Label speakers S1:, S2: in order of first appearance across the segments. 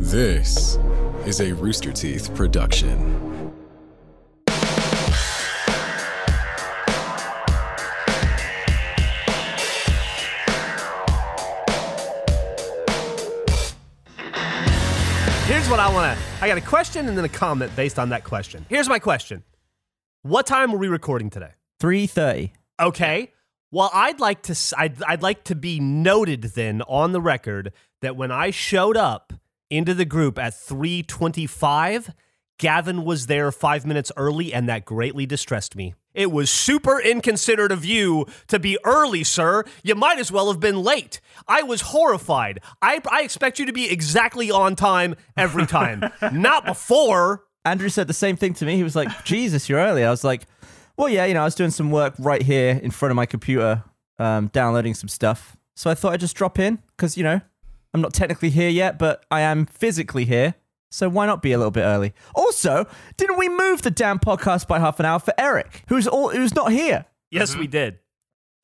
S1: This is a Rooster Teeth production.
S2: Here's what I want to. I got a question and then a comment based on that question. Here's my question. What time were we recording today?
S3: 3.30.
S2: Okay. Well, I'd like to. s- I'd, I'd like to be noted then on the record that when I showed up into the group at 3:25, Gavin was there five minutes early, and that greatly distressed me. It was super inconsiderate of you to be early, sir. You might as well have been late. I was horrified. I, I expect you to be exactly on time every time, not before.
S3: Andrew said the same thing to me. He was like, Jesus, you're early. I was like, well, yeah, you know, I was doing some work right here in front of my computer, um, downloading some stuff. So I thought I'd just drop in because, you know, I'm not technically here yet, but I am physically here. So why not be a little bit early? Also, didn't we move the damn podcast by half an hour for Eric, who's all who's not here?
S2: Yes, we did.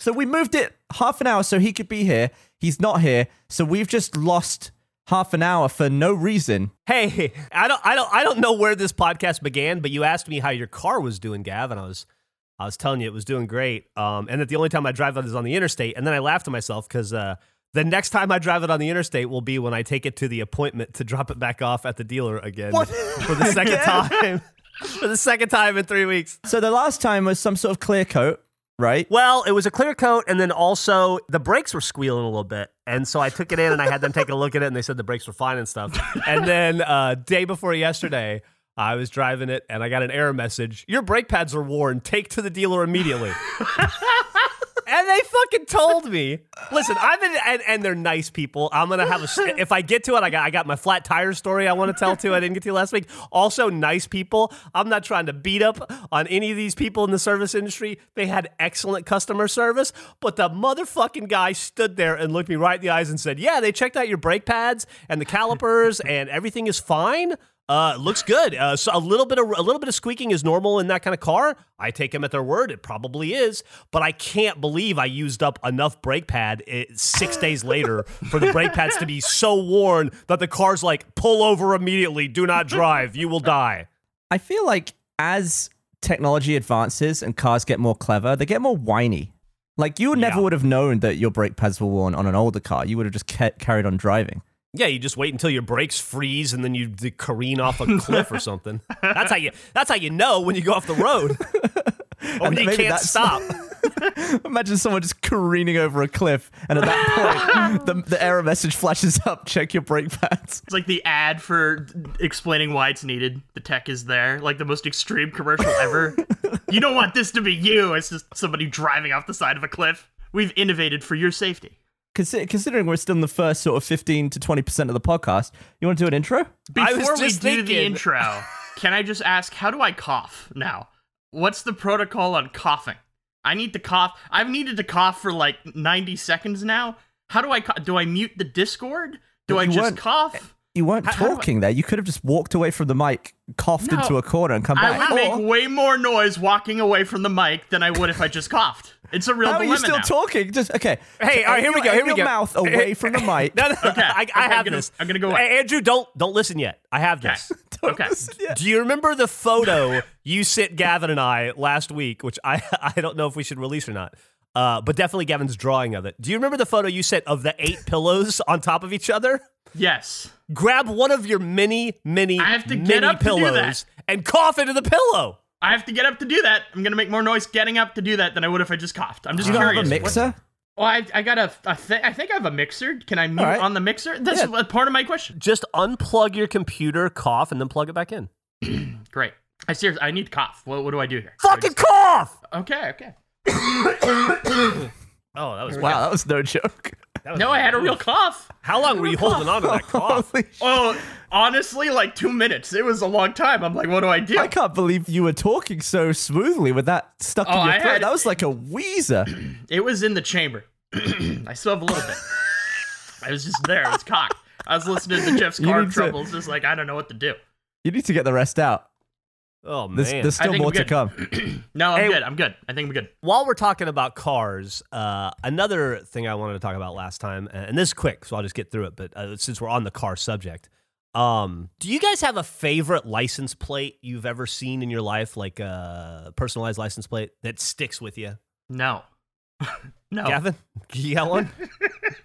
S3: So we moved it half an hour so he could be here. He's not here, so we've just lost half an hour for no reason.
S2: Hey, I don't, I don't, I don't know where this podcast began, but you asked me how your car was doing, Gav, and I was, I was telling you it was doing great, um, and that the only time I drive it is on the interstate, and then I laughed to myself because uh, the next time I drive it on the interstate will be when I take it to the appointment to drop it back off at the dealer again
S3: What?
S2: for the second
S3: Again?
S2: time, for the second time in three weeks.
S3: So the last time was some sort of clear coat, right?
S2: Well, it was a clear coat, and then also the brakes were squealing a little bit, and so I took it in and I had them take a look at it, and they said the brakes were fine and stuff. And then uh, day before yesterday, I was driving it, and I got an error message: "Your brake pads are worn. Take to the dealer immediately." And they fucking told me, listen, I've been, and, and they're nice people. I'm gonna have a, if I get to it, I got, I got my flat tire story I want to tell too. I didn't get to last week. Also, nice people. I'm not trying to beat up on any of these people in the service industry. They had excellent customer service, but the motherfucking guy stood there and looked me right in the eyes and said, "Yeah, they checked out your brake pads and the calipers, and everything is fine." Uh, looks good. Uh, so a little bit of a little bit of squeaking is normal in that kind of car. I take them at their word. It probably is, but I can't believe I used up enough brake pad eh, six days later for the brake pads to be so worn that the car's like pull over immediately. Do not drive. You will die.
S3: I feel like as technology advances and cars get more clever, they get more whiny. Like you never
S2: Yeah.
S3: would have known that your brake pads were worn on an older car. You would have just ca- carried on driving.
S2: Yeah, you just wait until your brakes freeze and then you d- careen off a cliff or something. That's how you. That's how you know when you go off the road. or when you
S3: maybe
S2: can't
S3: that's-
S2: stop.
S3: Imagine someone just careening over a cliff, and at that point, the, the error message flashes up. Check your brake pads.
S4: It's like the ad for explaining why it's needed. The tech is there, like the most extreme commercial ever. you don't want this to be you. It's just somebody driving off the side of a cliff. We've innovated for your safety.
S3: Consi- considering we're still in the first sort of fifteen to twenty percent of the podcast, you want to do an intro?
S2: I was
S4: Before we
S2: just
S4: do the intro, can I just ask, how do I cough now? What's the protocol on coughing? I need to cough. I've needed to cough for like 90 seconds now. How do I co- do I mute the Discord? Do I just cough?
S3: You weren't
S4: How- how I-
S3: talking there. You could have just walked away from the mic, coughed
S4: No.
S3: into a corner, and come
S4: I
S3: back.
S4: would
S3: Or-
S4: make way more noise walking away from the mic than I would if I just coughed. It's a real
S3: How are
S4: dilemma
S3: you still
S4: now.
S3: talking? Just okay.
S2: Hey, all right, here we go. Here we
S3: your
S2: go.
S3: mouth away from the mic.
S2: No, no,
S4: Okay,
S2: I,
S4: okay,
S2: I
S4: I'm
S2: have
S4: gonna-
S2: this.
S4: I'm gonna go away.
S2: Hey, Andrew, don't don't listen yet. I have
S4: Okay.
S2: this.
S4: Okay.
S2: Do you remember the photo you sent Gavin and I last week, which I I don't know if we should release or not. Uh, but definitely Gavin's drawing of it. Do you remember the photo you sent of the eight pillows on top of each other?
S4: Yes.
S2: Grab one of your many, many,
S4: I have to
S2: many
S4: get up to do
S2: pillows
S4: that.
S2: and cough into the pillow.
S4: I have to get up to do that. I'm gonna make more noise getting up to do that than I would if I just coughed. I'm just
S3: You don't have a
S4: What-
S3: mixer?
S4: Well, I, I got a, a th- I think I have a mixer. Can I mute
S3: All right.
S4: on the mixer? That's
S3: Yeah.
S4: a part of my question.
S2: Just unplug your computer, cough, and then plug it back in.
S4: Great. I seriously, I need to cough. What, what do I do here?
S2: Fucking cough!
S4: Okay, okay.
S2: Oh, that was
S3: Wow, that was no joke.
S2: That
S4: No, I had a real cough.
S2: How long were you holding on to that cough?
S4: Oh, honestly, like two minutes. It was a long time. I'm like, what do I do?
S3: I can't believe you were talking so smoothly with that stuck
S4: Oh,
S3: in your
S4: I
S3: throat.
S4: had-
S3: That was like a wheezer.
S4: It was in the chamber. I still have a little bit. I was just there. It was cocked. I was listening to Geoff's
S3: You
S4: car
S3: need to-
S4: troubles. Just like I don't know what to do.
S3: You need to get the rest out.
S2: Oh man.
S3: There's, there's still more to come.
S4: No, I'm
S2: Hey-
S4: good. I'm good. I think I'm good.
S2: While we're talking about cars, uh, another thing I wanted to talk about last time, and this is quick, so I'll just get through it. But uh, since we're on the car subject, Um, do you guys have a favorite license plate you've ever seen in your life, like a personalized license plate that sticks with you?
S4: No. no.
S2: Gavin, you got one?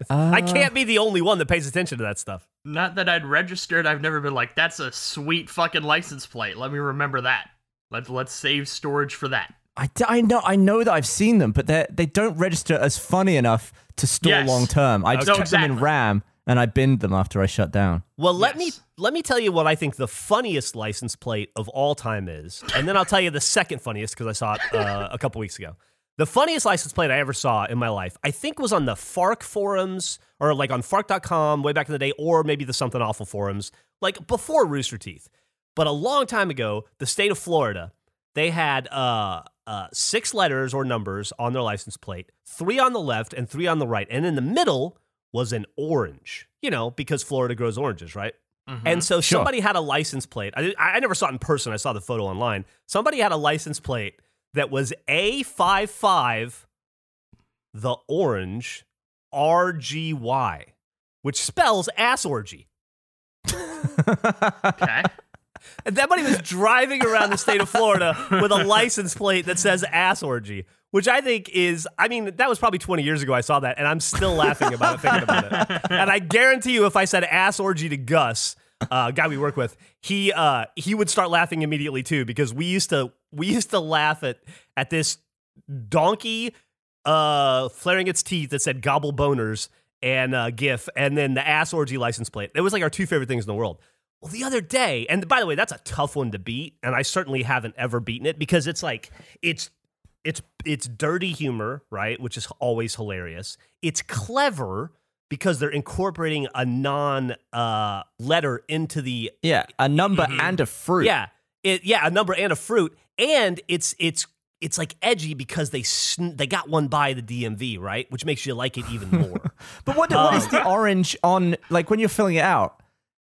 S3: Uh,
S2: I can't be the only one that pays attention to that stuff.
S4: Not that I'd registered. I've never been like, that's a sweet fucking license plate. Let me remember that. Let's let's save storage for that.
S3: I, d- I know I know that I've seen them, but they they don't register as funny enough to store
S4: Yes.
S3: long term. I just
S4: So
S3: kept them in. RAM and I binned them after I shut down.
S2: Well, let me let me tell you what I think the funniest license plate of all time is, and then I'll tell you the second funniest because I saw it uh, a couple weeks ago. The funniest license plate I ever saw in my life, I think, was on the Fark forums or like on Fark.com way back in the day, or maybe the Something Awful forums, like before Rooster Teeth. But a long time ago, the state of Florida, they had uh, uh, six letters or numbers on their license plate, three on the left and three on the right, and in the middle was an orange. You know, because Florida grows oranges, right? And so
S3: Sure.
S2: somebody had a license plate. I, I never saw it in person. I saw the photo online. Somebody had a license plate that was A55, the orange, RGY, which spells ass orgy.
S4: Okay.
S2: And that buddy was driving around the state of Florida with a license plate that says ass orgy, which I think is, I mean, that was probably 20 years ago I saw that, and I'm still laughing about it, thinking about it. And I guarantee you, if I said ass orgy to Gus, uh, guy we work with, he uh, he would start laughing immediately too, because we used to we used to laugh at at this donkey uh, flaring its teeth that said gobble boners and uh, GIF, and then the ass orgy license plate. It was like our two favorite things in the world. Well, the other day, and by the way, that's a tough one to beat, and I certainly haven't ever beaten it because it's like it's it's it's dirty humor, right? Which is always hilarious. It's clever because they're incorporating a non uh, letter into the
S3: yeah, a number and a fruit.
S2: yeah, it yeah, a number and a fruit, and it's it's it's like edgy because they sn- they got one by the DMV, right? Which makes you like it even more.
S3: But what, what is
S2: Um,
S3: the orange on like when you're filling it out?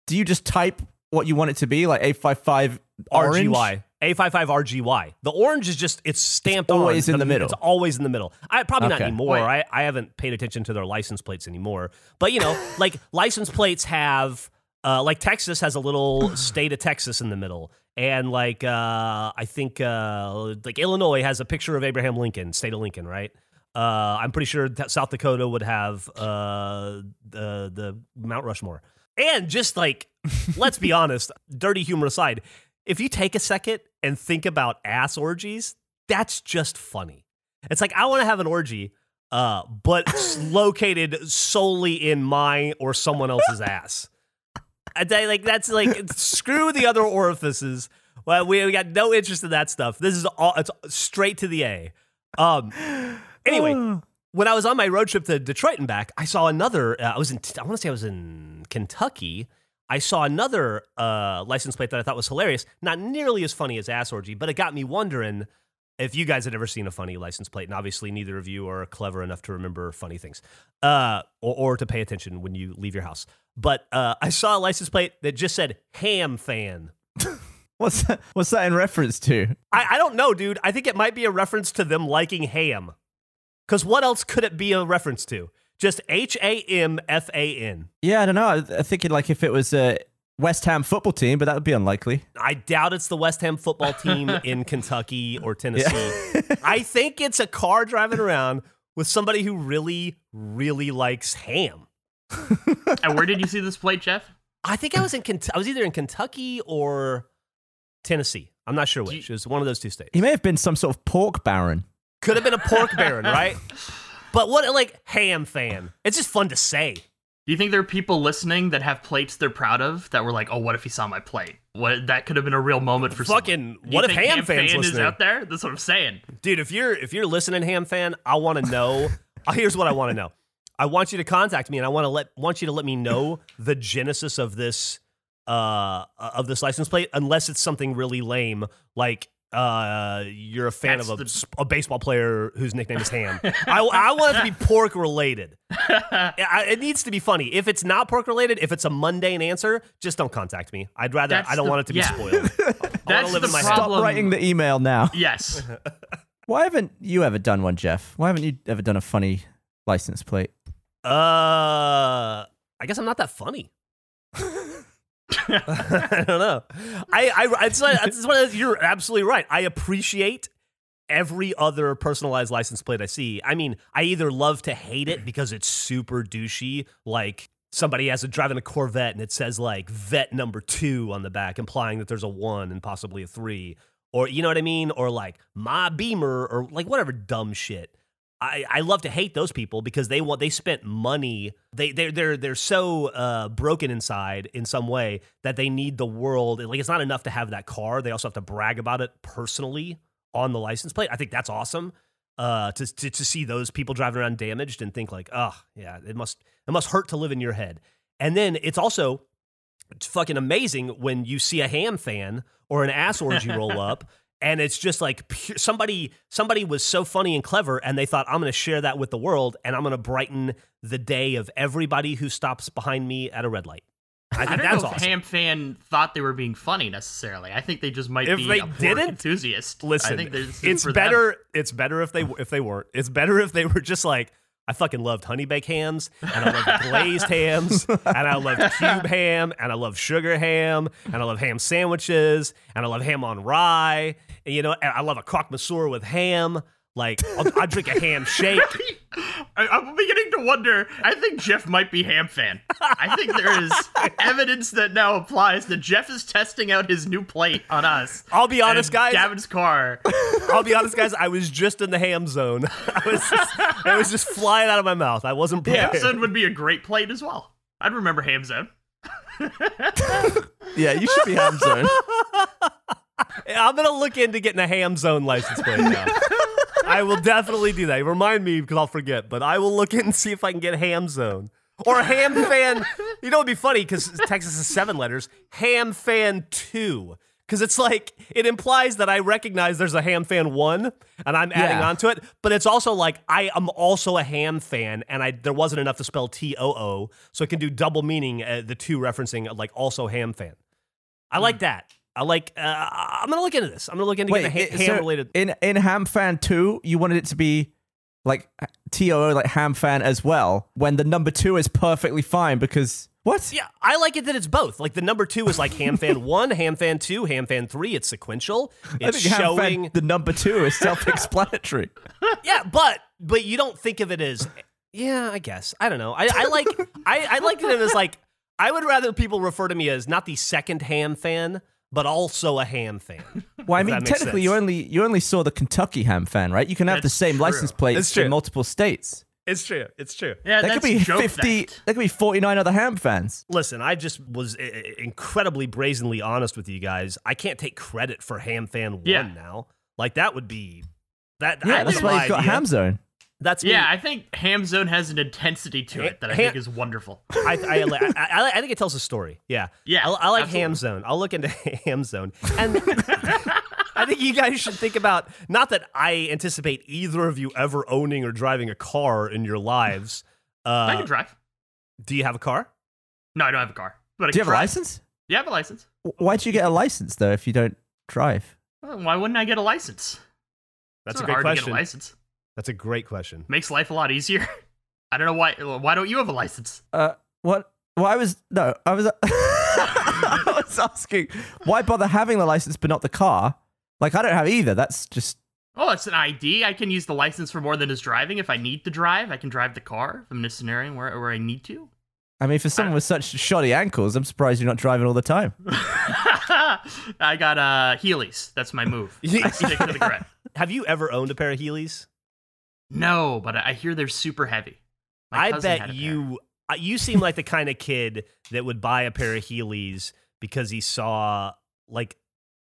S3: Do you just type what you want it to be, like A55 orange?
S2: RGY. A55 RGY. The orange is just it's stamped on.
S3: always in the middle.
S2: It's always in the middle. I probably not anymore.
S4: Wait.
S2: I, I haven't paid attention to their license plates anymore. But you know, like license plates have uh, like Texas has a little state of Texas in the middle. And like uh, I think uh, like Illinois has a picture of Abraham Lincoln, state of Lincoln, right? Uh, I'm pretty sure that South Dakota would have uh, the the Mount Rushmore. And just like, let's be honest, dirty humor aside, if you take a second and think about ass orgies, that's just funny. It's like I want to have an orgy, uh, but it's located solely in my or someone else's ass. I tell you, like that's like screw the other orifices. Well, we, we got no interest in that stuff. This is all it's straight to the A. Um. Anyway, when I was on my road trip to Detroit and back, I saw another. Uh, I was in. I want to say I was in Kentucky. I saw another uh, license plate that I thought was hilarious. Not nearly as funny as Ass Orgy, but it got me wondering if you guys had ever seen a funny license plate. And obviously, neither of you are clever enough to remember funny things uh, or, or to pay attention when you leave your house. But uh, I saw a license plate that just said "Ham Fan."
S3: What's that, what's that in reference to?
S2: I, I don't know, dude. I think it might be a reference to them liking ham. Because what else could it be a reference to? Just H A M F A N.
S3: Yeah, I don't know. I, I thinking like if it was a West Ham football team, but that would be unlikely.
S2: I doubt it's the West Ham football team in Kentucky or Tennessee. I think it's a car driving around with somebody who really, really likes ham.
S4: and where did you see this plate, Geoff?
S2: I think I was in I was either in Kentucky or Tennessee. I'm not sure
S4: Do you-
S2: which. It was one of those two states.
S3: He may have been some sort of pork baron.
S2: Could have been a pork baron, right? But what like ham fan? It's just fun to say.
S4: Do you think there are people listening that have plates they're proud of that were like, "Oh, what if he saw my plate?" What that could have been a real moment for someone.
S2: Fucking
S4: you
S2: what if
S4: think
S2: ham fans
S4: fan is out there? That's what I'm saying.
S2: Dude, if you're if you're listening, ham fan, I want to know. uh, here's what I want to know. I want you to contact me, and I want to let want you to let me know the genesis of this uh of this license plate, unless it's something really lame, like uh you're a fan
S4: That's
S2: of a,
S4: the-
S2: s- a baseball player whose nickname is Ham. I, I want it to be pork related. I, it needs to be funny. If it's not pork related, if it's a mundane answer, just don't contact me. I'd rather.
S4: That's
S2: I don't
S4: the-
S2: want it to be
S4: yeah.
S2: spoiled. I want
S4: That's
S2: to live
S4: the
S2: in my
S4: problem.
S3: Stop writing the email now.
S4: Yes.
S3: Why haven't you ever done one, Geoff? Why haven't you ever done a funny license plate?
S2: Uh, I guess I'm not that funny. I don't know. I, I, it's, like- it's one you're absolutely right. I appreciate every other personalized license plate I see. I mean, I either love to hate it because it's super douchey, like somebody has a driving a Corvette and it says like vet number two on the back, implying that there's a one and possibly a three, or you know what I mean, or like my Beamer, or like whatever dumb shit. I, I love to hate those people because they want they spent money. They they're they're they're so uh, broken inside in some way that they need the world like it's not enough to have that car. They also have to brag about it personally on the license plate. I think that's awesome uh, to, to to see those people driving around damaged and think like oh yeah it must it must hurt to live in your head. And then it's also it's fucking amazing when you see a ham fan or an ass orgy roll up and it's just like pure, somebody somebody was so funny and clever and they thought i'm going to share that with the world and i'm going to brighten the day of everybody who stops behind me at a red light i
S4: I
S2: think
S4: don't
S2: that's
S4: know if
S2: awesome
S4: Ham Fan thought they were being funny necessarily. I think they just might
S2: If
S4: be
S2: they didn't,
S4: enthusiast.
S2: listen it's
S4: for them.
S2: better it's better if they if they weren't it's better if they were just like I fucking loved honey baked hams, and I loved glazed hams, and I loved cube ham, and I love sugar ham, and I love ham sandwiches, and I love ham on rye, and you know, I love a croque monsieur with ham. Like, I'll, I'll drink a ham shake.
S4: I, I'm beginning to wonder. I think Geoff might be Ham Fan. I think there is evidence that now applies that Geoff is testing out his new plate on us.
S2: I'll be honest, guys.
S4: Gavin's car.
S2: I'll be honest, guys. I was just in the ham zone. I was just, it was just flying out of my mouth. I wasn't prepared.
S4: Ham
S2: prepared.
S4: Zone would be a great plate as well. I'd remember Ham Zone.
S3: Yeah, you should be ham zone.
S2: I'm gonna look into getting a ham zone license plate now. I will definitely do that. Remind me because I'll forget. But I will look in and see if I can get ham zone or ham fan. You know, it'd be funny because Texas is seven letters. Ham fan two. Because it's like it implies that I recognize there's a ham fan one, and I'm adding
S3: Yeah.
S2: on to it. But it's also like I am also a ham fan, and I there wasn't enough to spell T O O, so it can do double meaning. Uh, the two referencing like also ham fan. I like that. I like. Uh, I'm gonna look into this. I'm gonna look into
S3: Wait,
S2: getting a ha- ham related.
S3: in in Ham Fan Two, you wanted it to be like T O O, like Ham Fan as well. When the number two is perfectly fine because what?
S2: Yeah, I like it that it's both. Like the number two is like ham fan one, ham fan two, ham fan three. It's sequential. It's showing.
S3: The number two is self-explanatory.
S2: yeah, but but you don't think of it as. Yeah, I guess I don't know. I, I like I I like it as like I would rather people refer to me as not the second ham fan, but also a ham fan.
S3: Well, I mean,
S2: that makes
S3: technically, you only you only saw the Kentucky Ham Fan, right? You can have the same
S4: true.
S3: license plates
S2: It's true.
S3: in multiple states.
S2: It's true. It's true.
S4: Yeah,
S3: that
S4: that's
S3: could be
S4: joke
S3: fifty.
S4: theft.
S3: There could be forty-nine other Ham fans.
S2: Listen, I just was uh, incredibly brazenly honest with you guys. I can't take credit for ham fan one now. Like that would be that.
S3: Yeah,
S2: I-
S3: that's why you've got
S2: idea.
S3: Ham Zone.
S2: That's me.
S4: Yeah, I think Ham Zone has an intensity to it that I
S2: Ham-
S4: think is wonderful.
S2: I, I, I, I, I think it tells a story. Yeah.
S4: Yeah,
S2: I, I like
S4: absolutely.
S2: Ham Zone. I'll look into Ham Zone. And I think you guys should think about not that I anticipate either of you ever owning or driving a car in your lives.
S4: I
S2: Uh,
S4: can drive.
S2: do you have a car?
S4: No, I don't have a car. But I
S3: Do you
S4: can
S3: have a license?
S4: Yeah, I have a license.
S3: Why'd you get a license though if you don't drive?
S4: Well, Why wouldn't I get a license?
S2: That's
S4: it's
S2: a
S4: not
S2: great
S4: hard
S2: question.
S4: to get a license.
S2: That's a great question.
S4: Makes life a lot easier. I don't know why. Why don't you have a license?
S3: Uh, what? Well, I was no, I was. I was asking why bother having the license but not the car? Like I don't have either. That's just
S4: Oh, it's an ID. I can use the license for more than just driving. If I need to drive, I can drive the car. If I'm in a scenario where, where I need to.
S3: I mean, for someone with such shoddy ankles, I'm surprised you're not driving all the time.
S4: I got uh Heelys. That's my move. I stick to the grid.
S2: Have you ever owned a pair of Heelys?
S4: No, but I hear they're super heavy. My
S2: I bet you uh, you seem like the kind of kid that would buy a pair of Heelys because he saw like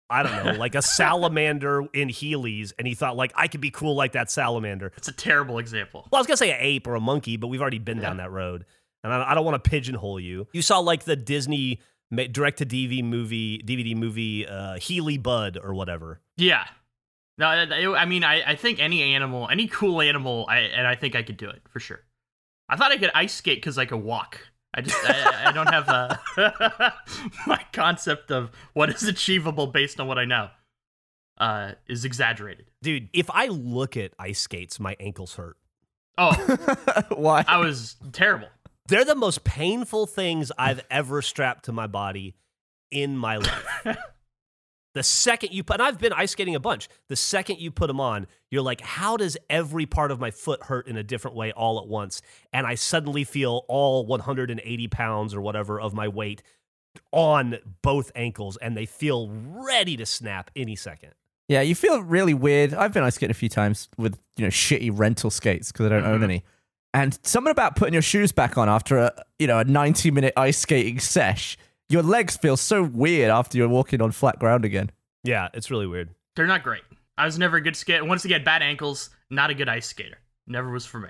S2: I don't know, like a salamander in Heelys and he thought like I could be cool like that salamander.
S4: It's a terrible example.
S2: Well, I was gonna say an ape or a monkey, but we've already been down that road, and I, I don't want to pigeonhole you. You saw like the Disney direct to DVD movie, DVD movie, uh, Healy Bud or whatever.
S4: Yeah. No, I- mean, I, I think any animal, any cool animal, I, and I think I could do it for sure. I thought I could ice skate because I could walk. I just, I, I don't have uh my concept of what is achievable based on what I know uh, is exaggerated.
S2: Dude, if I look at ice skates, my ankles hurt.
S4: Oh,
S3: why?
S4: I was terrible.
S2: They're the most painful things I've ever strapped to my body in my life. the second you put, and I've been ice skating a bunch. The second you put them on, you're like, how does every part of my foot hurt in a different way all at once? And I suddenly feel all 180 pounds or whatever of my weight on both ankles, and they feel ready to snap any second.
S3: Yeah, you feel really weird. I've been ice skating a few times with you know shitty rental skates because I don't own
S4: Mhm.
S3: any. And something about putting your shoes back on after a you know a ninety minute ice skating sesh, your legs feel so weird after you're walking on flat ground again.
S2: Yeah, it's really weird.
S4: They're not great. I was never a good skater. Once again, bad ankles, not a good ice skater. Never was for me.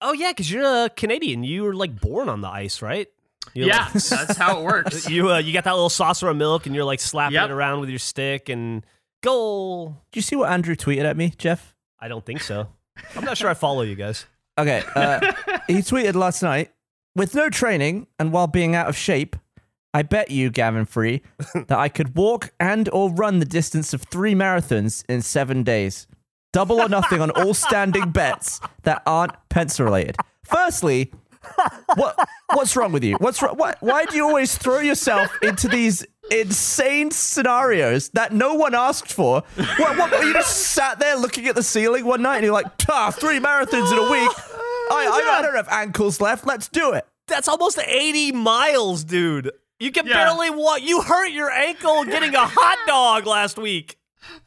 S2: Oh yeah, because you're a Canadian. You were like born on the ice, right? You're
S4: yeah,
S2: like-
S4: that's how it works.
S2: you uh, you got that little saucer of milk, and you're like slapping
S4: Yep.
S2: it around with your stick, and goal.
S3: Did you see what Andrew tweeted at me, Geoff?
S2: I don't think so. I'm not sure I follow you guys.
S3: Okay, uh, he tweeted last night with no training and while being out of shape. I bet you, Gavin Free, that I could walk and or run the distance of three marathons in seven days. Double or nothing on all standing bets that aren't pencil related. Firstly, what what's wrong with you? What's wrong? What, why do you always throw yourself into these insane scenarios that no one asked for? What, what you just sat there looking at the ceiling one night and you're like, ah, three marathons in a week. I, I, I don't have ankles left. Let's do it.
S2: That's almost 80 miles, dude. You can
S4: Yeah.
S2: barely walk. You hurt your ankle getting a hot dog last week.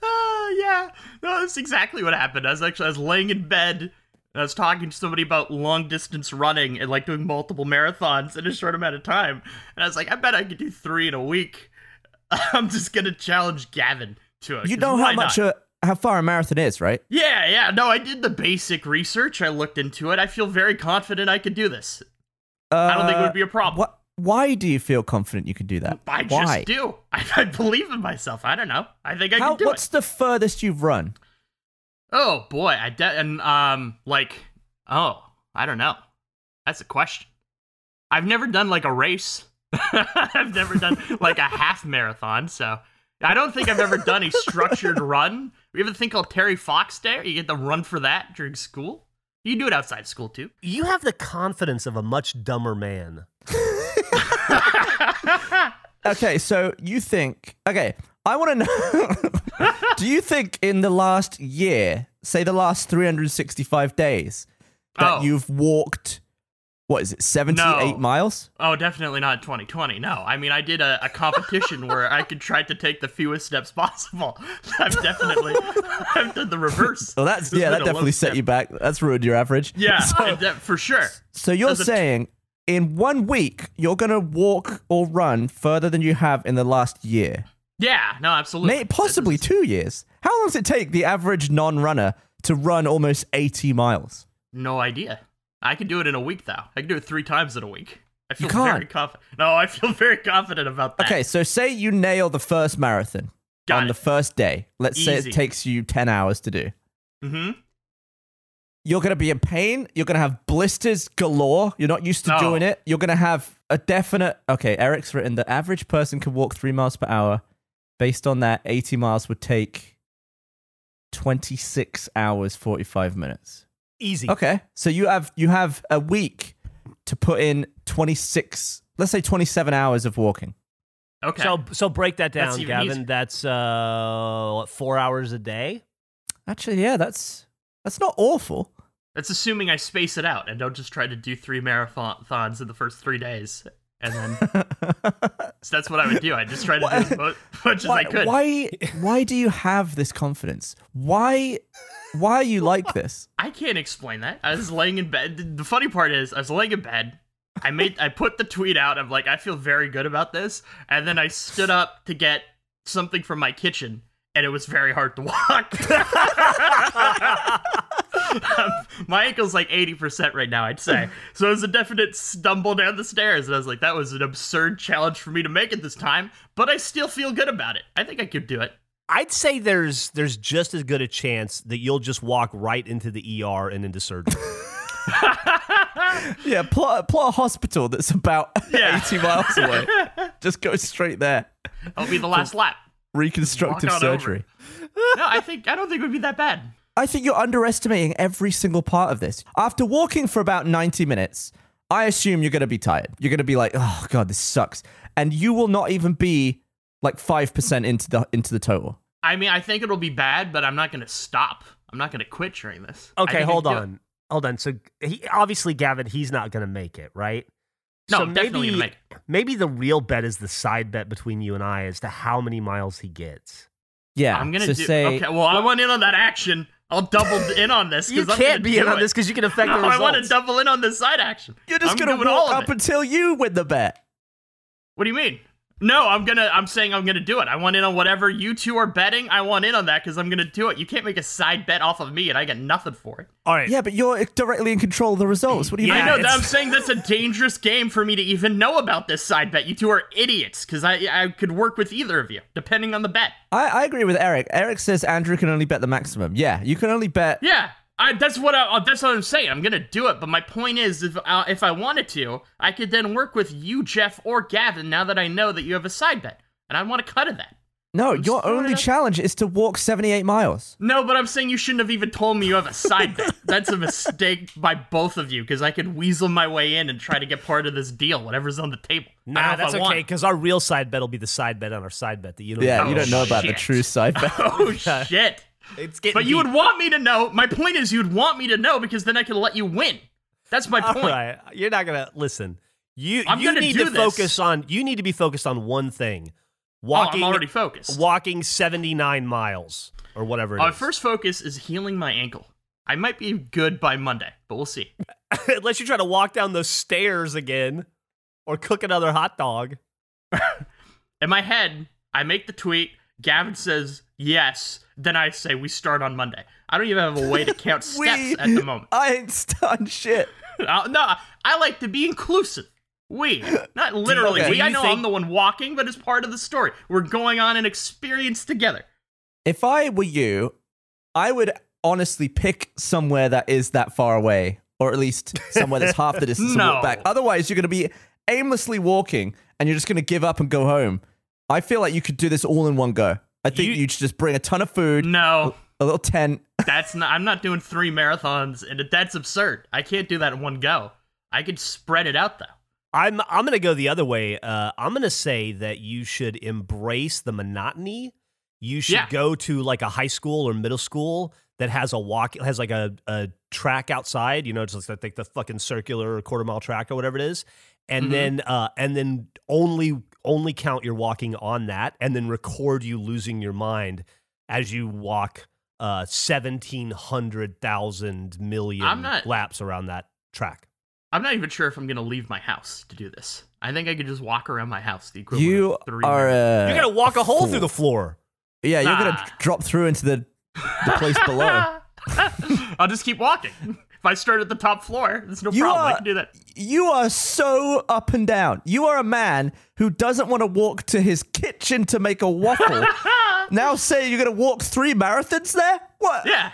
S4: Uh, yeah. No, that's exactly what happened. I was actually I was laying in bed and I was talking to somebody about long distance running and like doing multiple marathons in a short amount of time. And I was like, I bet I could do three in a week. I'm just gonna challenge Gavin to it.
S3: You know how much
S4: not?
S3: a, how far a marathon is, right?
S4: Yeah, yeah. No, I did the basic research. I looked into it. I feel very confident I could do this. I don't think it would be a problem.
S3: What? Why do you feel confident you can do that?
S4: I
S3: Why?
S4: just do. I, I believe in myself. I don't know. I think I
S3: How,
S4: can do
S3: what's
S4: it.
S3: What's the furthest you've run?
S4: Oh boy, I de- and um like oh I don't know. That's a question. I've never done like a race. I've never done like a half marathon, so I don't think I've ever done a structured run. We have a thing called Terry Fox Day. You get to run for that during school. You can do it outside school too.
S2: You have the confidence of a much dumber man.
S3: Okay, so you think? Okay, I want to know. do you think in the last year, say the last 365 days, that
S4: Oh.
S3: you've walked? What is it? 78
S4: No.
S3: miles?
S4: Oh, definitely not 2020. No, I mean I did a, a competition where I could try to take the fewest steps possible. I've definitely I've done the reverse.
S3: Well, that's yeah, that definitely set
S4: step.
S3: you back. That's ruined your average.
S4: Yeah,
S3: So,
S4: that- for sure.
S3: so you're
S4: As
S3: saying in one week you're gonna walk or run further than you have in the last year?
S4: Yeah, no, absolutely.
S3: May possibly
S4: is-
S3: two years. How long does it take the average non-runner to run almost 80 miles?
S4: No idea. I could do it in a week though. I can do it three times in a week. I feel very confident. No, I feel very confident about that.
S3: Okay, so say you nail the first marathon
S4: Got
S3: on the first day. Let's say it takes you 10 hours to do.
S4: Mm-hmm.
S3: You're going to be in pain. You're going to have blisters galore. You're not used to
S4: No.
S3: doing it. You're going to have a definite. Okay, Eric's written the average person can walk three miles per hour. Based on that, 80 miles would take 26 hours, 45 minutes.
S2: Easy.
S3: Okay, so you have you have a week to put in 26, let's say 27 hours of walking.
S4: Okay.
S2: So so break that down,
S4: even
S2: Gavin.
S4: easier.
S2: That's uh what, four hours a day.
S3: Actually, yeah, that's that's not awful.
S4: That's assuming I space it out and don't just try to do three marathons in the first three days. And then so that's what I would do. I just try to do as mu- much as I could.
S3: why why do you have this confidence? Why why are you like this?
S4: I can't explain that. I was laying in bed. The funny part is, I was laying in bed. I made, I put the tweet out. I'm like, I feel very good about this. And then I stood up to get something from my kitchen, and it was very hard to walk. Um, my ankle's like 80% right now, I'd say. So it was a definite stumble down the stairs. And I was like, that was an absurd challenge for me to make it this time, but I still feel good about it. I think I could do it.
S2: I'd say there's there's just as good a chance that you'll just walk right into the ER and into surgery.
S3: Yeah, plot plot a hospital that's about
S4: Yeah.
S3: 80 miles away. Just go straight there.
S4: I'll be the last lap.
S3: Reconstructive
S4: Walk on over.
S3: surgery.
S4: No, I think, I don't think it would be that bad.
S3: I think you're underestimating every single part of this. After walking for about 90 minutes, I assume you're going to be tired. You're going to be like, "Oh god, this sucks." And you will not even be like 5% into the into the total.
S4: I mean, I think it'll be bad, but I'm not going to stop. I'm not going to quit during this.
S2: Okay, hold
S4: can do
S2: on. Hold on. So he obviously Gavin, he's not going to make it, right?
S4: No,
S2: so
S4: definitely
S2: maybe,
S4: make it.
S2: maybe the real bet is the side bet between you and I as to how many miles he gets.
S3: Yeah.
S4: I'm gonna
S3: so
S4: do.
S3: say
S4: okay, well, I want in on that action. I'll double in on this.
S2: You
S4: I'm
S2: can't be in on
S4: it.
S2: this because you can affect
S4: No,
S2: the
S4: I want to double in on this side action.
S3: you're just
S4: I'm
S3: going to
S4: doing all
S3: walk up until you win the bet.
S4: What do you mean? No, I'm gonna. I'm saying I'm gonna do it. I want in on whatever you two are betting. I want in on that because I'm gonna do it. You can't make a side bet off of me and I get nothing for it.
S2: All right.
S3: Yeah, but you're directly in control of the results. What do you
S2: Yeah,
S3: mean?
S4: I know.
S2: it's-
S4: I'm saying that's a dangerous game for me to even know about this side bet. You two are idiots because I I could work with either of you depending on the bet.
S3: I, I agree with Eric. Eric says Andrew can only bet the maximum. Yeah, you can only bet.
S4: Yeah, I, that's what I, that's what I'm saying. I'm gonna do it, but my point is, if uh, if I wanted to, I could then work with you, Geoff, or Gavin. Now that I know that you have a side bet, and I want a cut of that.
S3: No,
S4: I'm
S3: your only challenge is to walk 78 miles.
S4: No, but I'm saying you shouldn't have even told me you have a side bet. That's a mistake by both of you because I could weasel my way in and try to get part of this deal, whatever's on the table. I don't
S2: Nah, that's okay because our real side bet will be the side bet on our side bet that you don't.
S3: Yeah,
S2: know.
S3: you don't know about the true side bet.
S4: Oh shit!
S2: It's getting.
S4: But you
S2: deep.
S4: would want me to know. My point is, you'd want me to know because then I could let you win. That's my
S2: All
S4: point.
S2: right, you're not gonna listen. You
S4: I'm
S2: you need to
S4: this.
S2: focus on. You need to be focused on one thing.
S4: Oh,
S2: Walking.
S4: I'm already focused.
S2: walking 79 miles or whatever. it
S4: Our
S2: is.
S4: first focus is healing my ankle. I might be good by Monday, but we'll see.
S2: unless you try to walk down those stairs again, or cook another hot dog.
S4: In my head, I make the tweet. Gavin says yes. Then I say we start on Monday. I don't even have a way to count steps
S3: We-
S4: at the moment.
S3: I ain't done shit.
S4: Uh, no, I like to be inclusive. We, not literally
S3: okay.
S4: we. I know
S2: think...
S4: I'm the one walking, but it's part of the story. We're going on an experience together.
S3: If I were you, I would honestly pick somewhere that is that far away, or at least somewhere that's half the distance
S4: No.
S3: walk back. Otherwise, you're going to be aimlessly walking and you're just going to give up and go home. I feel like you could do this all in one go. I think
S2: You-
S3: you, should just bring a ton of food,
S4: No,
S3: a little tent.
S4: that's not. I'm not doing three marathons, and that's absurd. I can't do that in one go. I could spread it out though.
S2: I'm I'm gonna go the other way. Uh, I'm gonna say that you should embrace the monotony. You should
S4: Yeah.
S2: go to like a high school or middle school that has a walk has like a, a track outside. You know, just like the fucking circular or quarter mile track or whatever it is, and
S4: Mhm.
S2: then uh, and then only only count your walking on that, and then record you losing your mind as you walk uh, seventeen hundred thousand million
S4: I'm not-
S2: laps around that track.
S4: I'm not even sure if I'm gonna leave my house to do this. I think I could just walk around my house. The equivalent
S3: You
S4: of three.
S3: are.
S4: minutes.
S3: Uh,
S2: You're gonna walk a hole
S3: fool.
S2: through the floor.
S3: Yeah, you're going to drop through into the, the place below.
S4: I'll just keep walking. If I start at the top floor, there's no
S3: You
S4: problem. I can do that.
S3: You are so up and down. You are a man who doesn't want to walk to his kitchen to make a waffle. now say you're going to walk three marathons there? What?
S4: Yeah.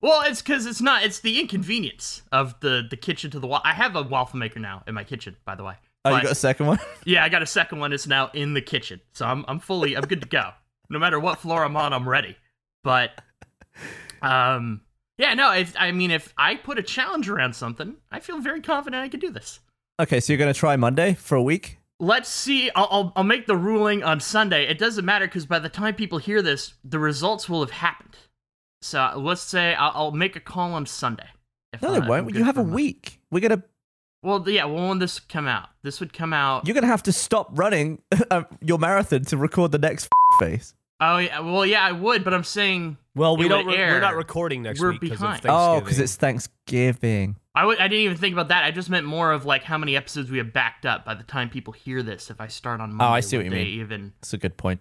S4: Well, it's because it's not. It's the inconvenience of the the kitchen to the wall. I have a waffle maker now in my kitchen, by the way.
S3: Oh, you got a second one?
S4: Yeah, I got a second one. It's now in the kitchen, so I'm I'm fully I'm good to go. No matter what floor I'm on, I'm ready. But, um, yeah, no. If I mean, if I put a challenge around something, I feel very confident I could do this.
S3: Okay, so you're going to try Monday for a week?
S4: Let's see. I'll I'll, I'll make the ruling on Sunday. It doesn't matter because by the time people hear this, the results will have happened. So let's say I'll, I'll make a call on Sunday. if,
S3: No, they won't. You have a
S4: month.
S3: week. We're going to
S4: Well, yeah. Well, when this come out, this would come out.
S3: you're going to have to stop running uh, your marathon to record the next face.
S4: oh yeah. Well, yeah, I would, but I'm saying
S2: Well, we don't. Re-
S4: air.
S2: we're not recording next
S4: We're
S2: week because of
S4: behind.
S2: Thanksgiving.
S3: Oh, cuz it's Thanksgiving.
S4: I w- I didn't even think about that. I just meant more of like how many episodes we have backed up by the time people hear this. If I start on Monday,
S3: Oh, I see what
S4: would
S3: you
S4: they
S3: mean.
S4: Even
S3: That's a good point.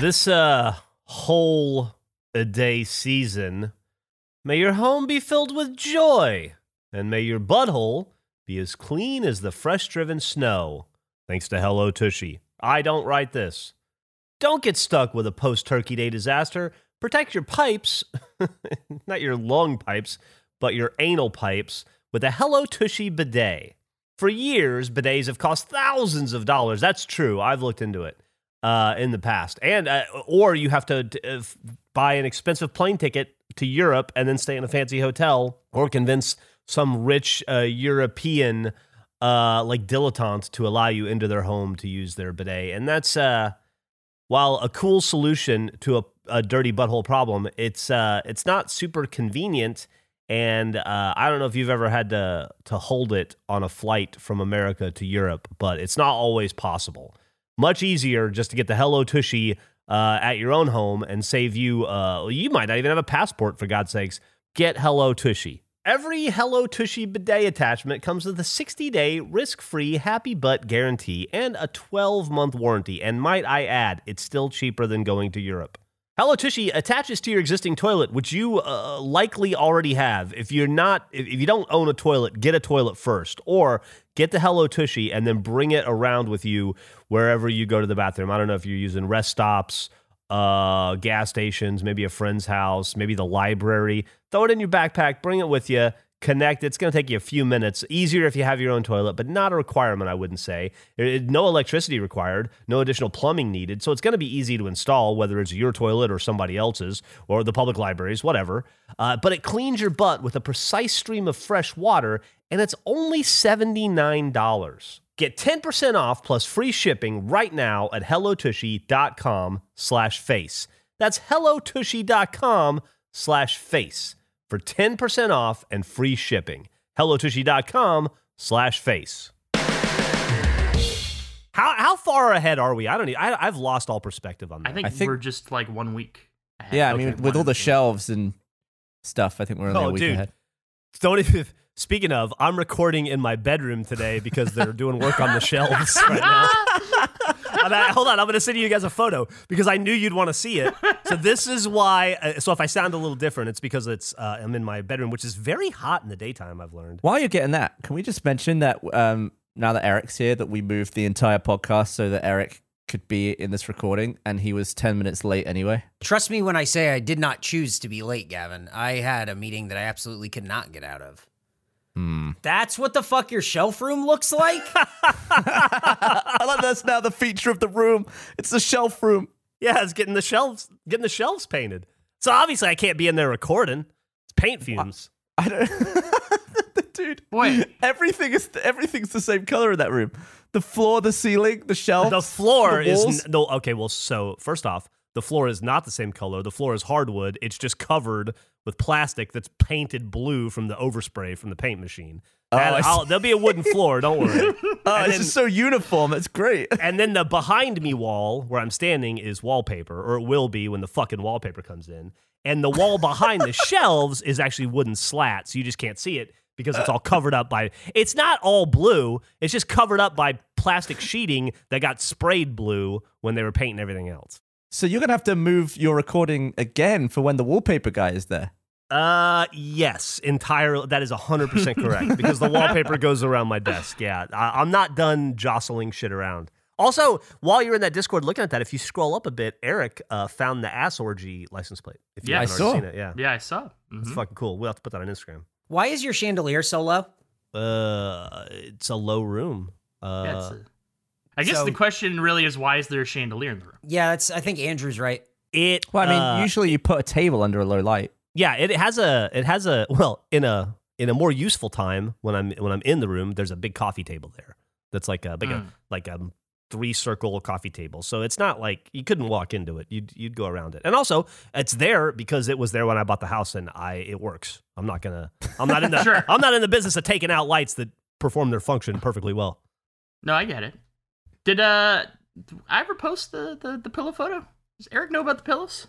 S2: this uh whole a day season. May your home be filled with joy, and may your butthole be as clean as the fresh-driven snow. Thanks to Hello Tushy. I don't write this. Don't get stuck with a post-turkey day disaster. Protect your pipes, not your lung pipes, but your anal pipes with a Hello Tushy bidet. For years, bidets have cost thousands of dollars. That's true. I've looked into it uh, in the past, and uh, or you have to uh, buy an expensive plane ticket to Europe and then stay in a fancy hotel or convince some rich uh, European uh, like dilettante to allow you into their home to use their bidet. And that's uh, while a cool solution to a, a dirty butthole problem, it's uh, it's not super convenient. And uh, I don't know if you've ever had to to hold it on a flight from America to Europe, but it's not always possible. Much easier just to get the Hello Tushy uh, at your own home and save you. Uh, you might not even have a passport for God's sakes. Get Hello Tushy. Every Hello Tushy bidet attachment comes with a 60 day risk free happy butt guarantee and a 12 month warranty. And might I add, it's still cheaper than going to Europe. Hello Tushy attaches to your existing toilet, which you uh, likely already have. If you're not, if, if you don't own a toilet, get a toilet first, or get the Hello Tushy and then bring it around with you wherever you go to the bathroom. I don't know if you're using rest stops, uh, gas stations, maybe a friend's house, maybe the library. Throw it in your backpack, bring it with you, connect. It's going to take you a few minutes. Easier if you have your own toilet, but not a requirement, I wouldn't say. It- no electricity required, no additional plumbing needed. So it's going to be easy to install, whether it's your toilet or somebody else's or the public libraries, whatever. Uh, but it cleans your butt with a precise stream of fresh water, and it's only $79. Get 10% off plus free shipping right now at hellotushy.com slash face. That's hellotushy.com slash face for 10% off and free shipping. hellotushy.com slash face. How, how far ahead are we? I don't need, I, I've lost all perspective on that.
S4: I think,
S3: I think-
S4: we're just like one week. Ahead.
S3: Yeah, I mean,
S2: one
S3: with all the
S4: two.
S3: shelves and stuff, I think we're only
S2: Oh,
S3: a week
S2: dude.
S3: ahead.
S2: Don't even. Speaking of, I'm recording in my bedroom today because they're doing work on the shelves right now. I- hold on, I'm going to send you guys a photo because I knew you'd want to see it. So this is why. Uh, so if I sound a little different, it's because it's uh, I'm in my bedroom, which is very hot in the daytime. I've learned.
S3: While you're getting that, can we just mention that um, now that Eric's here, that we moved the entire podcast so that Eric could be in this recording, and he was ten minutes late anyway.
S5: Trust me when I say I did not choose to be late, Gavin. I had a meeting that I absolutely could not get out of. Hmm. That's what the fuck your shelf room looks like?
S3: I like that's now the feature of the room. It's the shelf room.
S2: Yeah, it's getting the shelves getting the shelves painted. So obviously I can't be in there recording. It's paint fumes.
S3: I don't, dude.
S4: Boy.
S3: everything is everything's the same color in that room. The floor, the ceiling, the shelf.
S2: The floor
S3: the
S2: is n- no okay. Well, so first off, the floor is not the same color. The floor is hardwood. It's just covered with plastic that's painted blue from the overspray from the paint machine.
S3: Oh.
S2: There'll be a wooden floor. Don't worry.
S3: Oh, it's
S2: then-
S3: just so uniform. It's great.
S2: and then the behind me wall where I'm standing is wallpaper, or it will be when the fucking wallpaper comes in. And the wall behind the shelves is actually wooden slats. You just can't see it because it's all covered up by. It's not all blue. It's just covered up by plastic sheeting that got sprayed blue when they were painting everything else.
S3: So you're gonna have to move your recording again for when the wallpaper guy is there.
S2: Uh, yes, entirely. That is 100% correct because the wallpaper goes around my desk. Yeah, I, I'm not done jostling shit around. Also, while you're in that Discord looking at that, if you scroll up a bit, Eric uh, found the ass orgy license plate. If you
S4: Yeah,
S2: haven't
S3: I
S2: already
S3: saw.
S2: seen it, yeah,
S4: Yeah, I saw.
S2: it's
S4: Mhm.
S2: fucking cool. We'll have to put that on Instagram.
S5: Why is your chandelier so low?
S2: Uh, it's a low room. Uh,
S4: Yeah, a- I guess
S5: so-
S4: the question really is why is there a chandelier in the room?
S5: Yeah, that's I think Andrew's right.
S2: it.
S3: Well, I mean,
S2: uh,
S3: usually you put a table under a low light.
S2: yeah, it has a. It has a. Well, in a in a more useful time when I'm when I'm in the room, there's a big coffee table there. That's like a big a,
S4: Mm.
S2: like a three circle coffee table. So it's not like you couldn't walk into it. You'd you'd go around it. And also, it's there because it was there when I bought the house, and I it works. I'm not gonna. I'm not in the.
S4: Sure.
S2: I'm not in the business of taking out lights that perform their function perfectly well.
S4: No, I get it. Did uh I ever post the, the, the pillow photo? Does Eric know about the pillows?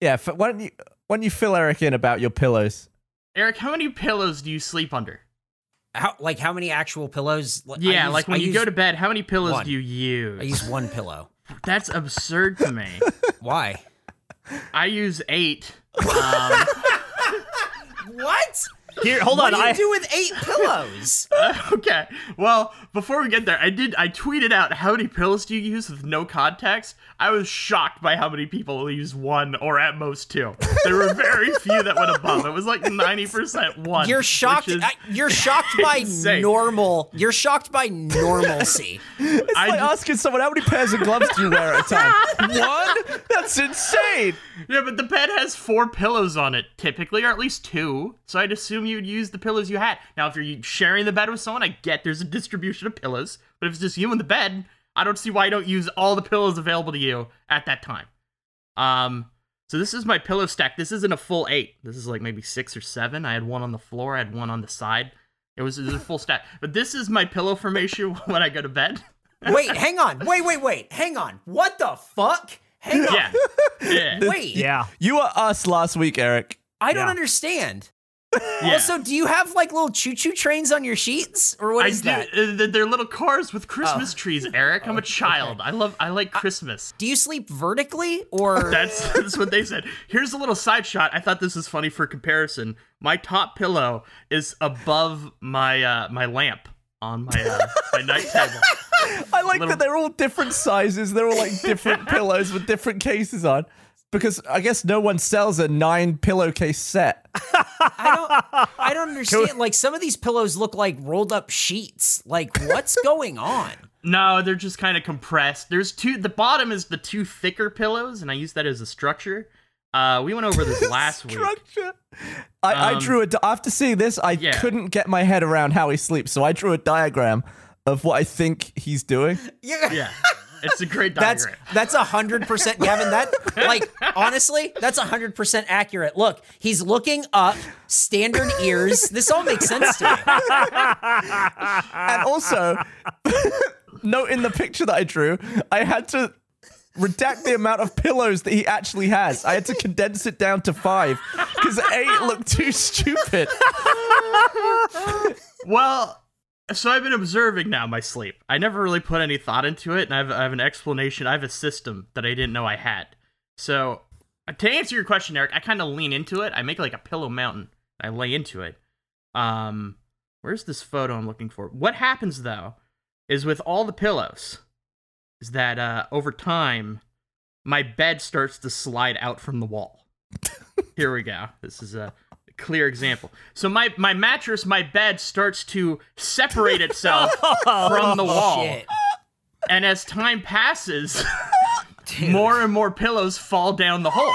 S3: Yeah. f- Why don't you why don't you fill Eric in about your pillows?
S4: Eric, how many pillows do you sleep under?
S5: How like how many actual pillows?
S4: Yeah,
S5: use-
S4: like when
S5: I
S4: you go to bed, how many pillows
S5: one.
S4: do you use?
S5: I use one pillow.
S4: That's absurd to me.
S5: Why?
S4: I use eight. Um,
S5: What?
S2: Here, hold
S5: What
S2: on.
S5: do you
S2: I
S5: do with eight pillows?
S4: Uh, okay. Well, before we get there, I did I tweeted out how many pillows do you use with no context. I was shocked by how many people use one or at most two. There were very few that went above. It was like ninety percent one.
S5: You're shocked.
S4: is-
S5: I- You're shocked by
S4: insane.
S5: normal. You're shocked by normalcy.
S3: It's
S4: I
S3: like
S4: ju-
S3: asking someone how many pairs of gloves do you wear at a time? One? That's insane.
S4: Yeah, but the bed has four pillows on it typically, or at least two. So I'd assume you'd use the pillows you had. Now, if you're sharing the bed with someone, I get there's a distribution of pillows. But if it's just you in the bed, I don't see why you don't use all the pillows available to you at that time. Um, so this is my pillow stack. This isn't a full eight. This is like maybe six or seven. I had one on the floor. I had one on the side. It was, it was a full stack. But this is my pillow formation when I go to bed.
S5: Wait, hang on. Wait, wait, wait. Hang on. What the fuck? Hang on.
S4: Yeah. Yeah.
S5: Wait.
S2: yeah.
S3: You were us last week, Eric.
S5: I don't
S2: Yeah.
S5: understand.
S4: Yeah.
S5: Also, do you have like little choo-choo trains on your sheets, or what
S4: I
S5: is
S4: do.
S5: that?
S4: uh, They're little cars with Christmas trees, Eric. I'm a child. I love. I like Christmas.
S5: Do you sleep vertically, or
S4: That's that's what they said. Here's a little side shot. I thought this was funny for comparison. My top pillow is above my uh, my lamp on my uh, my night table.
S3: I like
S4: Little-
S3: that they're all different sizes. They're all like different pillows with different cases on. Because I guess no one sells a nine pillowcase set.
S5: I don't? I don't understand. Like some of these pillows look like rolled up sheets. Like what's going on?
S4: No, they're just kind of compressed. There's two. The bottom is the two thicker pillows, and I use that as a structure. Uh, we went over this last week.
S3: Structure. I, I
S4: Um,
S3: drew a. di- After seeing this, I
S4: yeah.
S3: couldn't get my head around how he sleeps, so I drew a diagram of what I think he's doing.
S5: Yeah.
S4: Yeah, it's a great
S5: That's
S4: diagram.
S5: that's a hundred percent, Gavin. That like honestly, that's a hundred percent accurate. Look, he's looking up, standard ears. This all makes sense to me.
S3: and also, note in the picture that I drew, I had to redact the amount of pillows that he actually has. I had to condense it down to five because eight looked too stupid.
S4: Well, so I've been observing now my sleep. I never really put any thought into it, and I have, I have an explanation. I have a system that I didn't know I had. So, uh, to answer your question, Eric, I kind of lean into it. I make like a pillow mountain. I lay into it. Um, where's this photo I'm looking for? What happens though is with all the pillows, is that uh, over time, my bed starts to slide out from the wall. Here we go. This is a clear example. So my my mattress, my bed starts to separate itself oh, from the wall.
S5: Shit.
S4: And as time passes, more and more pillows fall down the hole.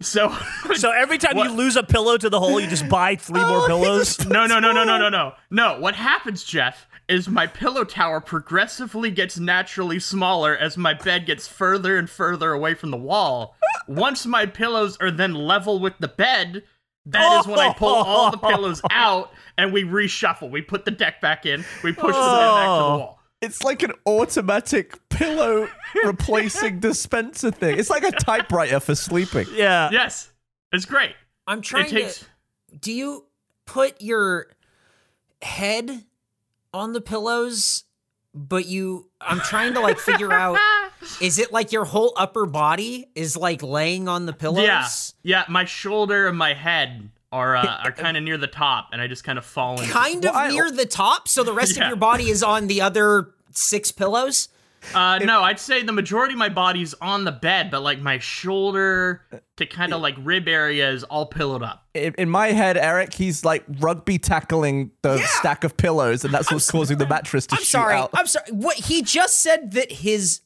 S4: So
S2: So every time
S4: What?
S2: you lose a pillow to the hole, you just buy three more oh, pillows.
S4: no, no, no, no, no, no, no. No, what happens, Geoff, is my pillow tower progressively gets naturally smaller as my bed gets further and further away from the wall. Once my pillows are then level with the bed, that is when I pull all the pillows out and we reshuffle. We put the deck back in, we push the bed back to the oh. wall.
S3: It's like an automatic pillow replacing dispenser thing. It's like a typewriter for sleeping.
S2: Yeah.
S4: Yes, it's great.
S5: I'm trying
S4: It takes.
S5: to. Do you put your head on the pillows, but you? I'm trying to like figure out. Is it like your whole upper body is like laying on the pillows?
S4: Yeah, yeah. My shoulder and my head are uh, are kind of near the top, and I just kind of fall into.
S5: Kind of near the top, so the rest
S4: Yeah.
S5: of your body is on the other six pillows.
S4: Uh, no, I'd say the majority of my body's on the bed, but like my shoulder to kind of like rib area is all pillowed up.
S3: In, in my head, Eric, he's like rugby tackling the stack of pillows, and that's what's causing the mattress to shoot.
S5: I'm
S3: shoot
S5: sorry.
S3: out.
S5: I'm sorry. What he just said that his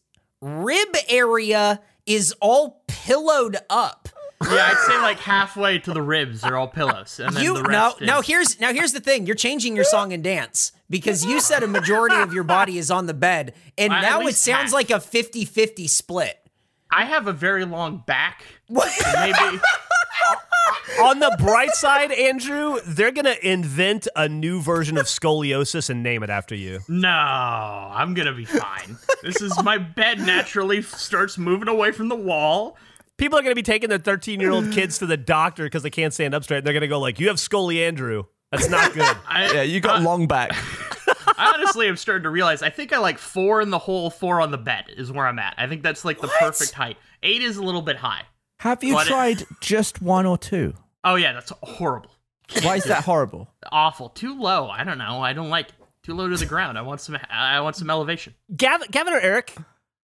S5: rib area is all pillowed up.
S4: Yeah, I'd say like halfway to the ribs are all pillows, and then
S5: you
S4: the rest.
S5: now
S4: is-
S5: here's now here's the thing. You're changing your song and dance because you said a majority of your body is on the bed, and now it sounds
S4: half.
S5: like a 50-50 split.
S4: I have a very long back.
S5: What?
S4: so Maybe
S2: On the bright side, Andrew, they're gonna invent a new version of scoliosis and name it after you.
S4: no, I'm gonna be fine. This is my bed naturally starts moving away from the wall.
S2: People are gonna be taking their 13 year old kids to the doctor because they can't stand up straight. And they're gonna go like, "You have scoliandrew. That's not good."
S4: I,
S3: yeah, you got uh, long back.
S4: I honestly am starting to realize I think I like four in the hole, four on the bed is where I'm at. I think that's like the perfect height. Eight is a little bit high.
S3: Have you
S4: But it-
S3: tried just one or two?
S4: Oh yeah, that's horrible.
S3: Why is that horrible?
S4: Awful. Too low. I don't know. I don't like it. Too low to the ground. I want some. I want some elevation.
S2: Gavin, Gavin or Eric,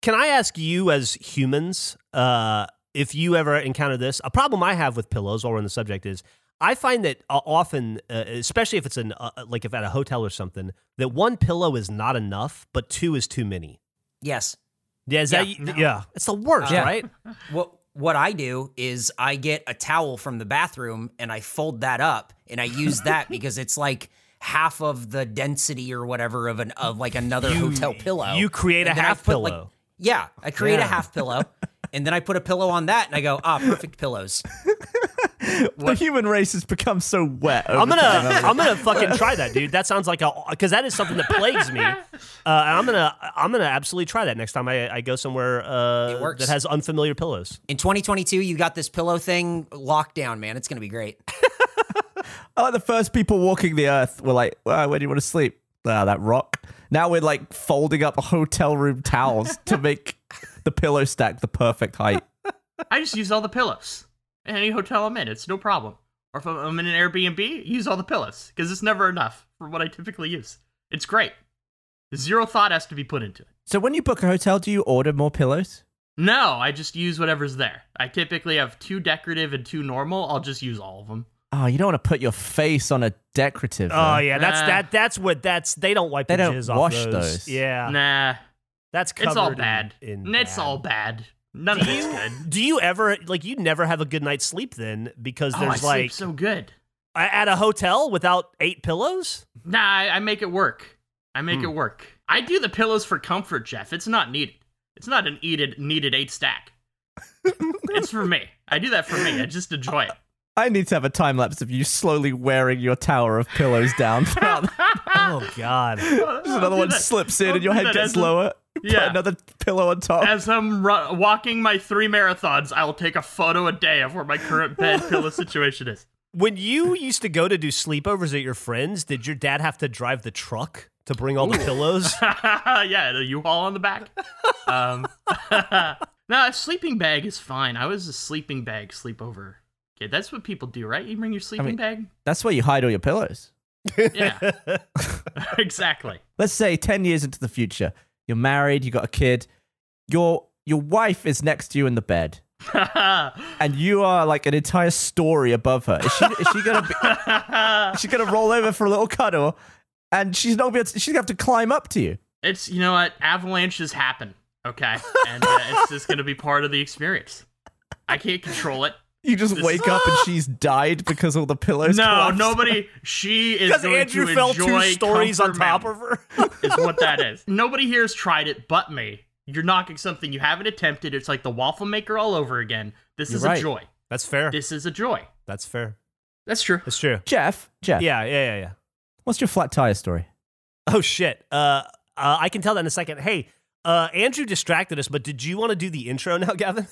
S2: can I ask you as humans, uh, if you ever encounter this? A problem I have with pillows, while we're on the subject, is I find that uh, often, uh, especially if it's an uh, like if at a hotel or something, that one pillow is not enough, but two is too many.
S5: Yes.
S2: Yeah, is
S5: Yeah.
S2: that yeah? It's the worst,
S3: Yeah.
S2: right?
S5: What what I do is I get a towel from the bathroom and I fold that up and I use that because it's like half of the density or whatever of an of like another hotel pillow.
S2: You create a
S5: And I
S2: half
S5: put, like-
S2: pillow.
S5: yeah, I create
S2: Yeah.
S5: a half pillow and then I put a pillow on that and I go, ah, perfect pillows.
S3: The human race has become so wet.
S2: I'm gonna,
S3: time.
S2: I'm gonna fucking try that, dude. That sounds like a, because that is something that plagues me. Uh, and I'm gonna, I'm gonna absolutely try that next time I, I go somewhere uh, that has unfamiliar pillows.
S5: In 2022, you got this pillow thing locked down, man. It's gonna be great.
S3: I like the first people walking the earth were like, well, where do you want to sleep? Ah, that rock. Now we're like folding up hotel room towels to make the pillow stack the perfect height.
S4: I just use all the pillows. In any hotel I'm in, it's no problem. Or if I'm- I'm in an Airbnb, use all the pillows because it's never enough for what I typically use. It's great. Zero thought has to be put into it.
S3: So when you book a hotel, do you order more pillows?
S4: No, I just use whatever's there. I typically have two decorative and two normal. I'll just use all of them.
S3: Oh, you don't want to put your face on a decorative.
S2: Oh
S3: though.
S2: yeah, that's
S4: Nah.
S2: that. That's what that's. They don't wipe
S3: They
S2: the
S3: don't
S2: jizz off
S3: wash
S2: those.
S3: those.
S2: Yeah,
S4: Nah,
S2: that's covered
S4: it's all
S2: in-
S4: bad.
S2: In,
S4: it's
S2: bad.
S4: all bad. None of
S2: Do
S4: it's
S2: you,
S4: good.
S2: do you ever like you never have a good night's sleep then because
S4: Oh, I
S2: there's
S4: sleep
S2: like
S4: so good.
S2: at a hotel without eight pillows?
S4: Nah, I, I make it work. I make
S2: Hmm.
S4: it work. I do the pillows for comfort, Geoff. It's not needed. It's not an needed needed eight stack. it's for me. I do that for me. I just enjoy it.
S3: I need to have a time lapse of you slowly wearing your tower of pillows down.
S2: Oh God.
S3: Just another one slips in and your head gets lower. You put
S4: Yeah.
S3: another pillow on top.
S4: As I'm ru- walking my three marathons, I will take a photo a day of where my current bed pillow situation is.
S2: When you used to go to do sleepovers at your friends, did your dad have to drive the truck to bring all the pillows?
S4: yeah, the U-Haul on the back. Um, no, a sleeping bag is fine. I was a sleeping bag sleepover kid. That's what people do, right? You bring your sleeping
S3: mean-
S4: bag.
S3: That's where you hide all your pillows.
S4: Yeah, exactly.
S3: Let's say 10 years into the future, you're married, you got a kid, your your wife is next to you in the bed, and you are like an entire story above her. Is she, is she gonna be, is she gonna roll over for a little cuddle, and she's not gonna be able to, she's gonna have to climb up to you.
S4: it's you know what? Avalanches happen. Okay, and uh, it's just gonna be part of the experience. I can't control it.
S3: You just
S4: This-
S3: wake up and she's died because all the pillows.
S4: No,
S3: collapsed.
S4: nobody. She is
S2: Because
S4: going
S2: Andrew
S4: to
S2: fell two stories on top of her.
S4: is what that is. Nobody here has tried it but me. You're knocking something you haven't attempted. It's like the waffle maker all over again. This
S3: You're
S4: is
S3: right.
S4: a joy.
S2: That's fair.
S4: This is a joy.
S2: That's fair.
S4: That's true.
S2: That's true.
S3: Geoff, Geoff,
S2: Yeah, yeah, yeah, yeah.
S3: what's your flat tire story?
S2: Oh shit. Uh, uh, I can tell that in a second. Hey, uh, Andrew distracted us, but did you want to do the intro now, Gavin?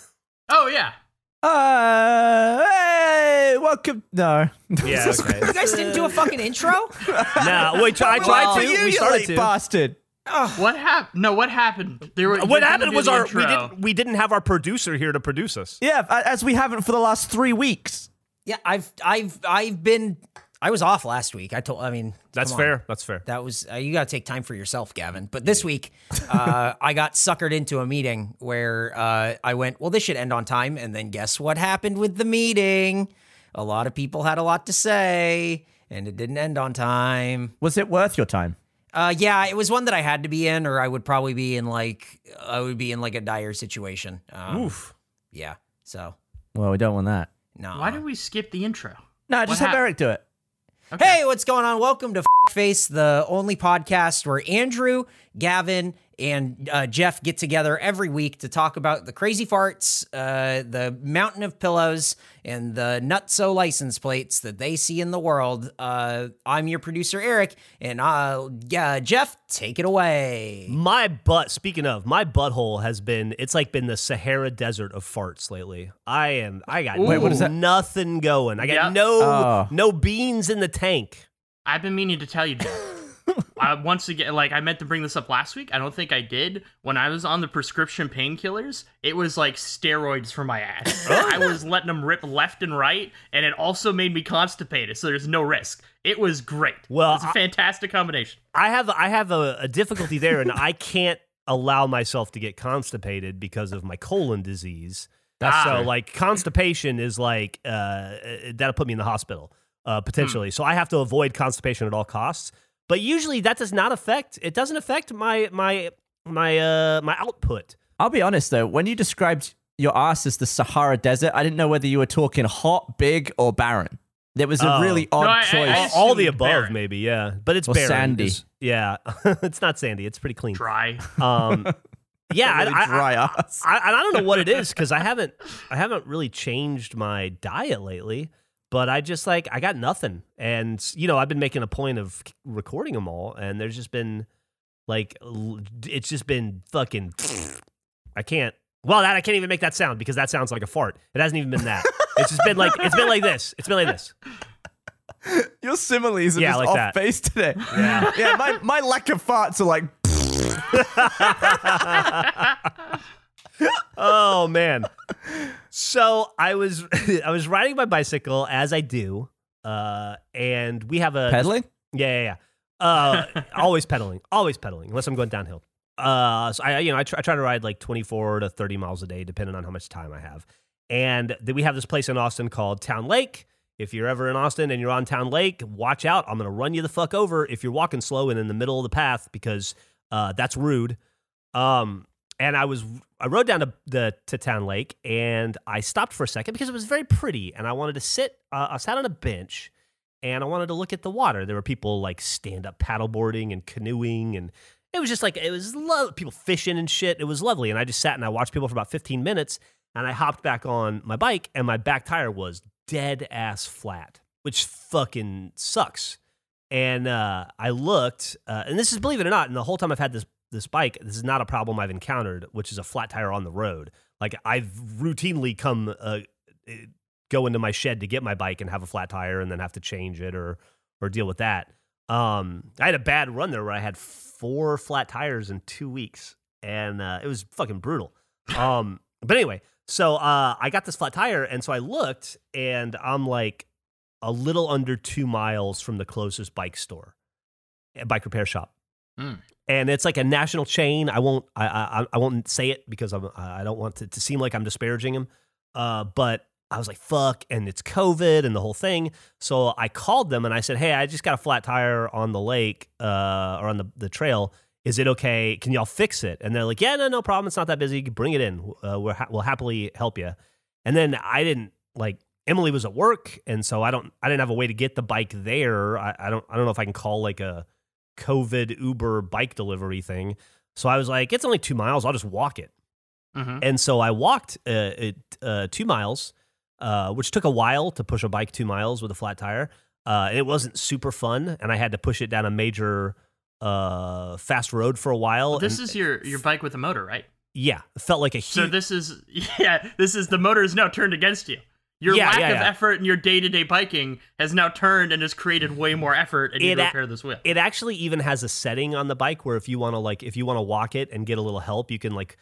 S4: Oh yeah.
S3: Uh, hey, welcome. No.
S2: Yeah. Okay.
S5: You guys didn't do a fucking intro?
S2: nah, wait. I tried
S5: Well,
S2: to.
S3: You,
S2: we started
S3: late
S2: to.
S3: bastard.
S4: What happened? No, what happened? There were,
S2: What happened was
S4: the
S2: our we didn't we didn't have our producer here to produce us.
S3: Yeah, as we haven't for the last three weeks.
S5: Yeah, I've I've I've been I was off last week. I told I mean
S2: That's fair. That's fair.
S5: That was uh, you got to take time for yourself, Gavin. But this week, uh, I got suckered into a meeting where uh, I went, well, this should end on time, and then guess what happened with the meeting? A lot of people had a lot to say, and it didn't end on time.
S3: Was it worth your time?
S5: Uh, yeah, it was one that I had to be in, or I would probably be in like I would be in like a dire situation. Um,
S2: Oof.
S5: Yeah. So
S3: Well, we don't want that.
S5: no.
S4: Why did we skip the intro?
S3: No, just
S4: What
S3: have
S4: hap-
S3: Eric do it.
S4: Okay.
S5: Hey, what's going on? Welcome to F- Face, the only podcast where Andrew, Gavin, and uh, Geoff get together every week to talk about the crazy farts, uh, the mountain of pillows, and the nutso license plates that they see in the world. Uh, I'm your producer, Eric, and uh, yeah, Geoff, take it away.
S2: My butt. Speaking of, my butthole has been. It's like been the Sahara Desert of farts lately. I am. I got
S4: Wait, what
S3: is that?
S2: nothing going. I got
S4: Yeah.
S2: no
S3: Oh.
S2: no beans in the tank.
S4: I've been meaning to tell you, Geoff. I, once again, like I meant to bring this up last week. I don't think I did. When I was on the prescription painkillers, it was like steroids for my ass. I was letting them rip left and right, and it also made me constipated. So there's no risk. It was great.
S2: Well,
S4: it's a fantastic combination.
S2: I have I have a, a difficulty there, and I can't allow myself to get constipated because of my colon disease.
S4: Ah.
S2: so like constipation is like uh, that'll put me in the hospital uh, potentially. So I have to avoid constipation at all costs. But usually that does not affect. It doesn't affect my my my uh, my output.
S3: I'll be honest though, when you described your ass as the Sahara Desert, I didn't know whether you were talking hot, big, or barren. There was a
S2: Oh.
S3: really odd
S4: No, I- I-
S3: choice.
S4: I-
S2: all, all the above,
S4: barren.
S2: maybe. Yeah, but it's
S3: Or
S2: barren.
S3: sandy.
S2: It's- yeah, it's not sandy. It's pretty clean.
S4: Dry.
S2: Um, yeah,
S3: really
S2: I-
S3: dry ass.
S2: I, I don't know what it is because I haven't I haven't really changed my diet lately. But I just like I got nothing, and you know I've been making a point of recording them all, and there's just been like it's just been fucking. I can't. Well, that I can't even make that sound because that sounds like a fart. It hasn't even been that. It's just been like it's been like this. It's been like this.
S3: Your similes are
S2: Yeah,
S3: just
S2: like
S3: off
S2: that.
S3: base today. Yeah, yeah. My, my lack of farts are like
S2: oh man. So I was I was riding my bicycle as I do, uh, and we have a
S3: pedaling.
S2: Yeah, yeah, yeah. Uh, always pedaling, always pedaling, unless I'm going downhill. Uh, so I, you know, I, try, I try to ride like 24 to 30 miles a day, depending on how much time I have. And then we have this place in Austin called Town Lake. If you're ever in Austin and you're on Town Lake, watch out. I'm gonna run you the fuck over if you're walking slow and in the middle of the path because uh, that's rude. Um, and I was I rode down to the to Town Lake and I stopped for a second because it was very pretty and I wanted to sit. Uh, I sat on a bench and I wanted to look at the water. There were people like stand up paddleboarding and canoeing, and it was just like it was lo- people fishing and shit. It was lovely, and I just sat and I watched people for about 15 minutes, and I hopped back on my bike, and my back tire was dead ass flat, which fucking sucks. And uh, I looked, uh, and this is believe it or not, and the whole time I've had this this bike, this is not a problem I've encountered, which is a flat tire on the road. Like I've routinely come uh, go into my shed to get my bike and have a flat tire and then have to change it or or deal with that. Um, I had a bad run there where I had four flat tires in two weeks, and uh, it was fucking brutal. Um, but anyway, so uh, I got this flat tire, and so I looked, and I'm like a little under two miles from the closest bike store, a bike repair shop.
S4: Hmm.
S2: And it's like a national chain. I won't. I I, I won't say it because I'm. I don't want to, to seem like I'm disparaging him. Uh, but I was like, fuck, and it's COVID and the whole thing. So I called them and I said, hey, I just got a flat tire on the lake uh, or on the, the trail. Is it okay? Can y'all fix it? And they're like, yeah, no, no problem. It's not that busy. Bring it in. Uh, we're ha- we'll happily help you. And then I didn't like Emily was at work, and so I don't I didn't have a way to get the bike there. I, I don't I don't know if I can call like a COVID Uber bike delivery thing. So I was like, it's only two miles. I'll just walk it.
S4: Mhm.
S2: And so I walked uh, it, uh, two miles, uh, which took a while to push a bike two miles with a flat tire. Uh, and it wasn't super fun, and I had to push it down a major uh, fast road for a while.
S4: This
S2: and-
S4: is your your bike with a motor, right?
S2: yeah, it felt like a huge.
S4: So this is yeah, this is the motor is now turned against you. Your
S2: Yeah,
S4: lack
S2: yeah,
S4: of
S2: yeah.
S4: effort in your day to day biking has now turned and has created way more effort, and you
S2: It
S4: need to repair this wheel.
S2: it actually even has a setting on the bike where if you want to like if you want to walk it and get a little help, you can like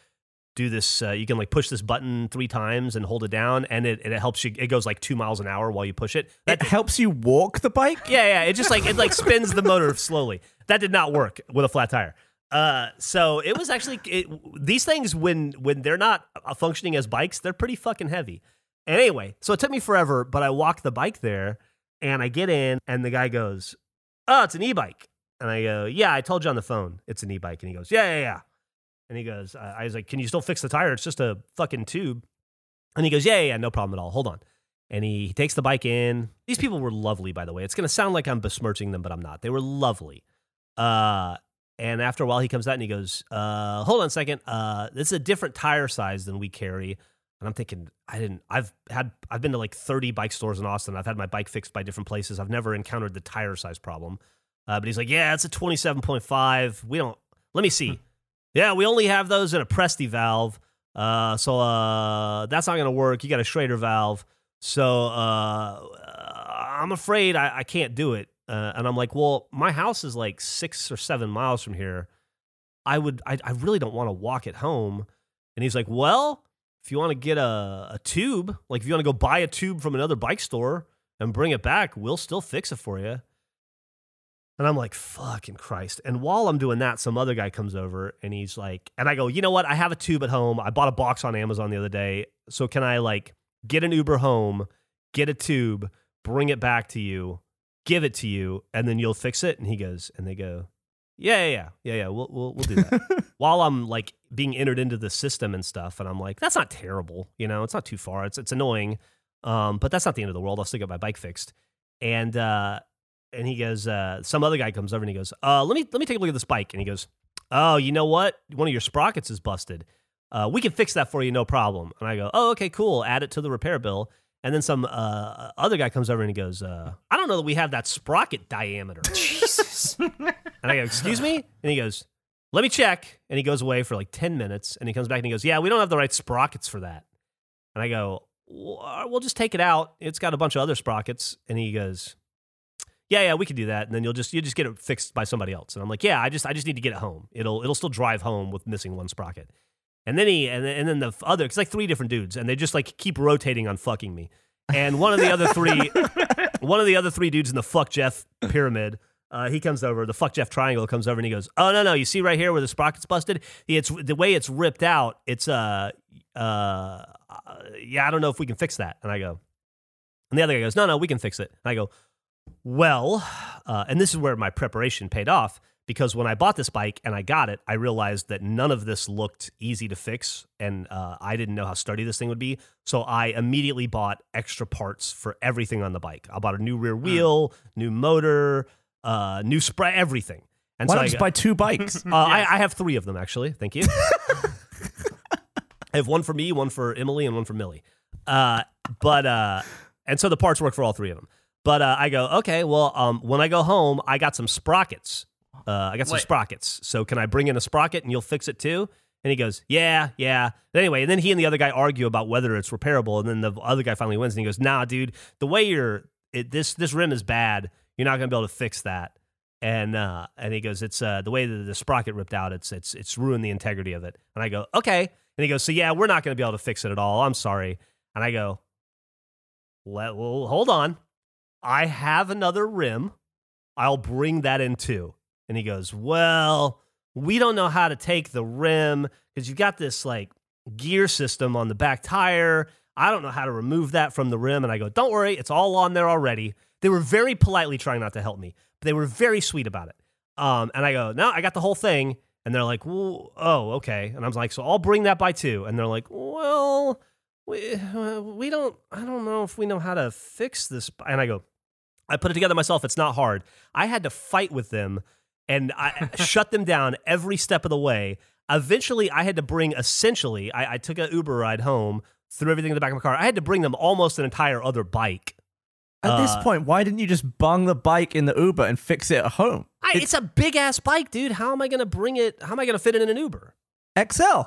S2: do this. Uh, you can like push this button three times and hold it down, and it and it helps you. It goes like two miles an hour while you push it.
S3: It helps you walk the bike.
S2: Yeah, yeah. It just like it like spins the motor slowly. That did not work with a flat tire. Uh, so it was actually it, these things when when they're not uh, functioning as bikes, they're pretty fucking heavy. And anyway, so it took me forever, but I walked the bike there, and I get in, and the guy goes, "Oh, it's an e-bike," and I go, "Yeah, I told you on the phone, it's an e-bike," and he goes, "Yeah, yeah, yeah," and he goes, I I was like, "Can you still fix the tire? It's just a fucking tube," and he goes, "Yeah, yeah, yeah no problem at all. Hold on." and he takes the bike in. These people were lovely, by the way. It's going to sound like I'm besmirching them, but I'm not. They were lovely. Uh, and after a while, he comes out and he goes, uh, "Hold on a second. Uh, this is a different tire size than we carry." And I'm thinking, I didn't. I've had. I've been to like 30 bike stores in Austin. I've had my bike fixed by different places. I've never encountered the tire size problem. Uh, but he's like, "Yeah, it's a 27.5. We don't. Let me see. Yeah, we only have those in a Presta valve. Uh, so uh, that's not going to work. You got a Schrader valve." So uh, I'm afraid I, I can't do it. Uh, and I'm like, well, my house is like six or seven miles from here. I would, I, I really don't want to walk it home. And he's like, well, if you want to get a, a tube, like if you want to go buy a tube from another bike store and bring it back, we'll still fix it for you. And I'm like, fucking Christ. And while I'm doing that, some other guy comes over and he's like, and I go, you know what? I have a tube at home. I bought a box on Amazon the other day. So can I like get an Uber home, get a tube, bring it back to you, give it to you, and then you'll fix it? And he goes, and they go, yeah, yeah, yeah, yeah, yeah. We'll we'll, we'll do that. While I'm like being entered into the system and stuff, and I'm like, that's not terrible, you know, it's not too far. It's it's annoying, um, but that's not the end of the world. I'll still get my bike fixed. And uh, and he goes, uh, some other guy comes over and he goes, uh, let me let me take a look at this bike. And he goes, oh, you know what? One of your sprockets is busted. Uh, we can fix that for you, no problem. And I go, oh, okay, cool. Add it to the repair bill. And then some uh, other guy comes over and he goes, uh, I don't know that we have that sprocket diameter.
S5: Jesus.
S2: And I go, excuse me? And he goes, let me check. And he goes away for like 10 minutes and he comes back and he goes, yeah, we don't have the right sprockets for that. And I go, we'll just take it out. It's got a bunch of other sprockets. And he goes, yeah, yeah, we can do that. And then you'll just, you just get it fixed by somebody else. And I'm like, yeah, I just, I just need to get it home. It'll, it'll still drive home with missing one sprocket. And then he, and then, and then the other, it's like three different dudes and they just like keep rotating on fucking me. And one of the other three, one of the other three dudes in the fuck Geoff pyramid, uh, he comes over. The fuck Geoff triangle comes over and he goes, "Oh no, no! You see right here where the sprocket's busted? It's the way it's ripped out. It's uh, uh, uh, yeah. I don't know if we can fix that." And I go, and the other guy goes, "No, no, we can fix it." And I go, "Well," uh, and this is where my preparation paid off because when I bought this bike and I got it, I realized that none of this looked easy to fix, and uh, I didn't know how sturdy this thing would be. So I immediately bought extra parts for everything on the bike. I bought a new rear wheel, new motor, uh, new spray, everything. And
S3: Why
S2: so I
S3: just
S2: got-
S3: buy two bikes?
S2: uh, I, I have three of them actually. Thank you. I have one for me, one for Emily, and one for Millie. Uh, but uh, and so the parts work for all three of them. But uh, I go, okay, well, um, when I go home, I got some sprockets. Uh, I got some
S4: Wait.
S2: sprockets. So can I bring in a sprocket and you'll fix it too? And he goes, yeah, yeah. But anyway, and then he and the other guy argue about whether it's repairable. And then the other guy finally wins and he goes, nah, dude, the way you're, it, this this rim is bad. You're not gonna be able to fix that. And uh, and he goes, it's uh, the way that the sprocket ripped out. It's it's it's ruined the integrity of it. And I go, okay. And he goes, so yeah, we're not gonna be able to fix it at all. I'm sorry. And I go, well, hold on. I have another rim. I'll bring that in too. And he goes, well, we don't know how to take the rim because you've got this like gear system on the back tire. I don't know how to remove that from the rim. And I go, don't worry, it's all on there already. They were very politely trying not to help me, but they were very sweet about it. Um, and I go, no, I got the whole thing. And they're like, oh, okay. And I was like, so I'll bring that by two. And they're like, well, we, we don't, I don't know if we know how to fix this. And I go, I put it together myself. It's not hard. I had to fight with them and I shut them down every step of the way. Eventually, I had to bring essentially, I, I took an Uber ride home, threw everything in the back of my car. I had to bring them almost an entire other bike.
S3: At this
S2: Uh,
S3: point, why didn't you just bung the bike in the Uber and fix it at home?
S2: I, it's, a big ass bike, dude. How am I going to bring it? How am I going to fit it in an Uber?
S3: XL.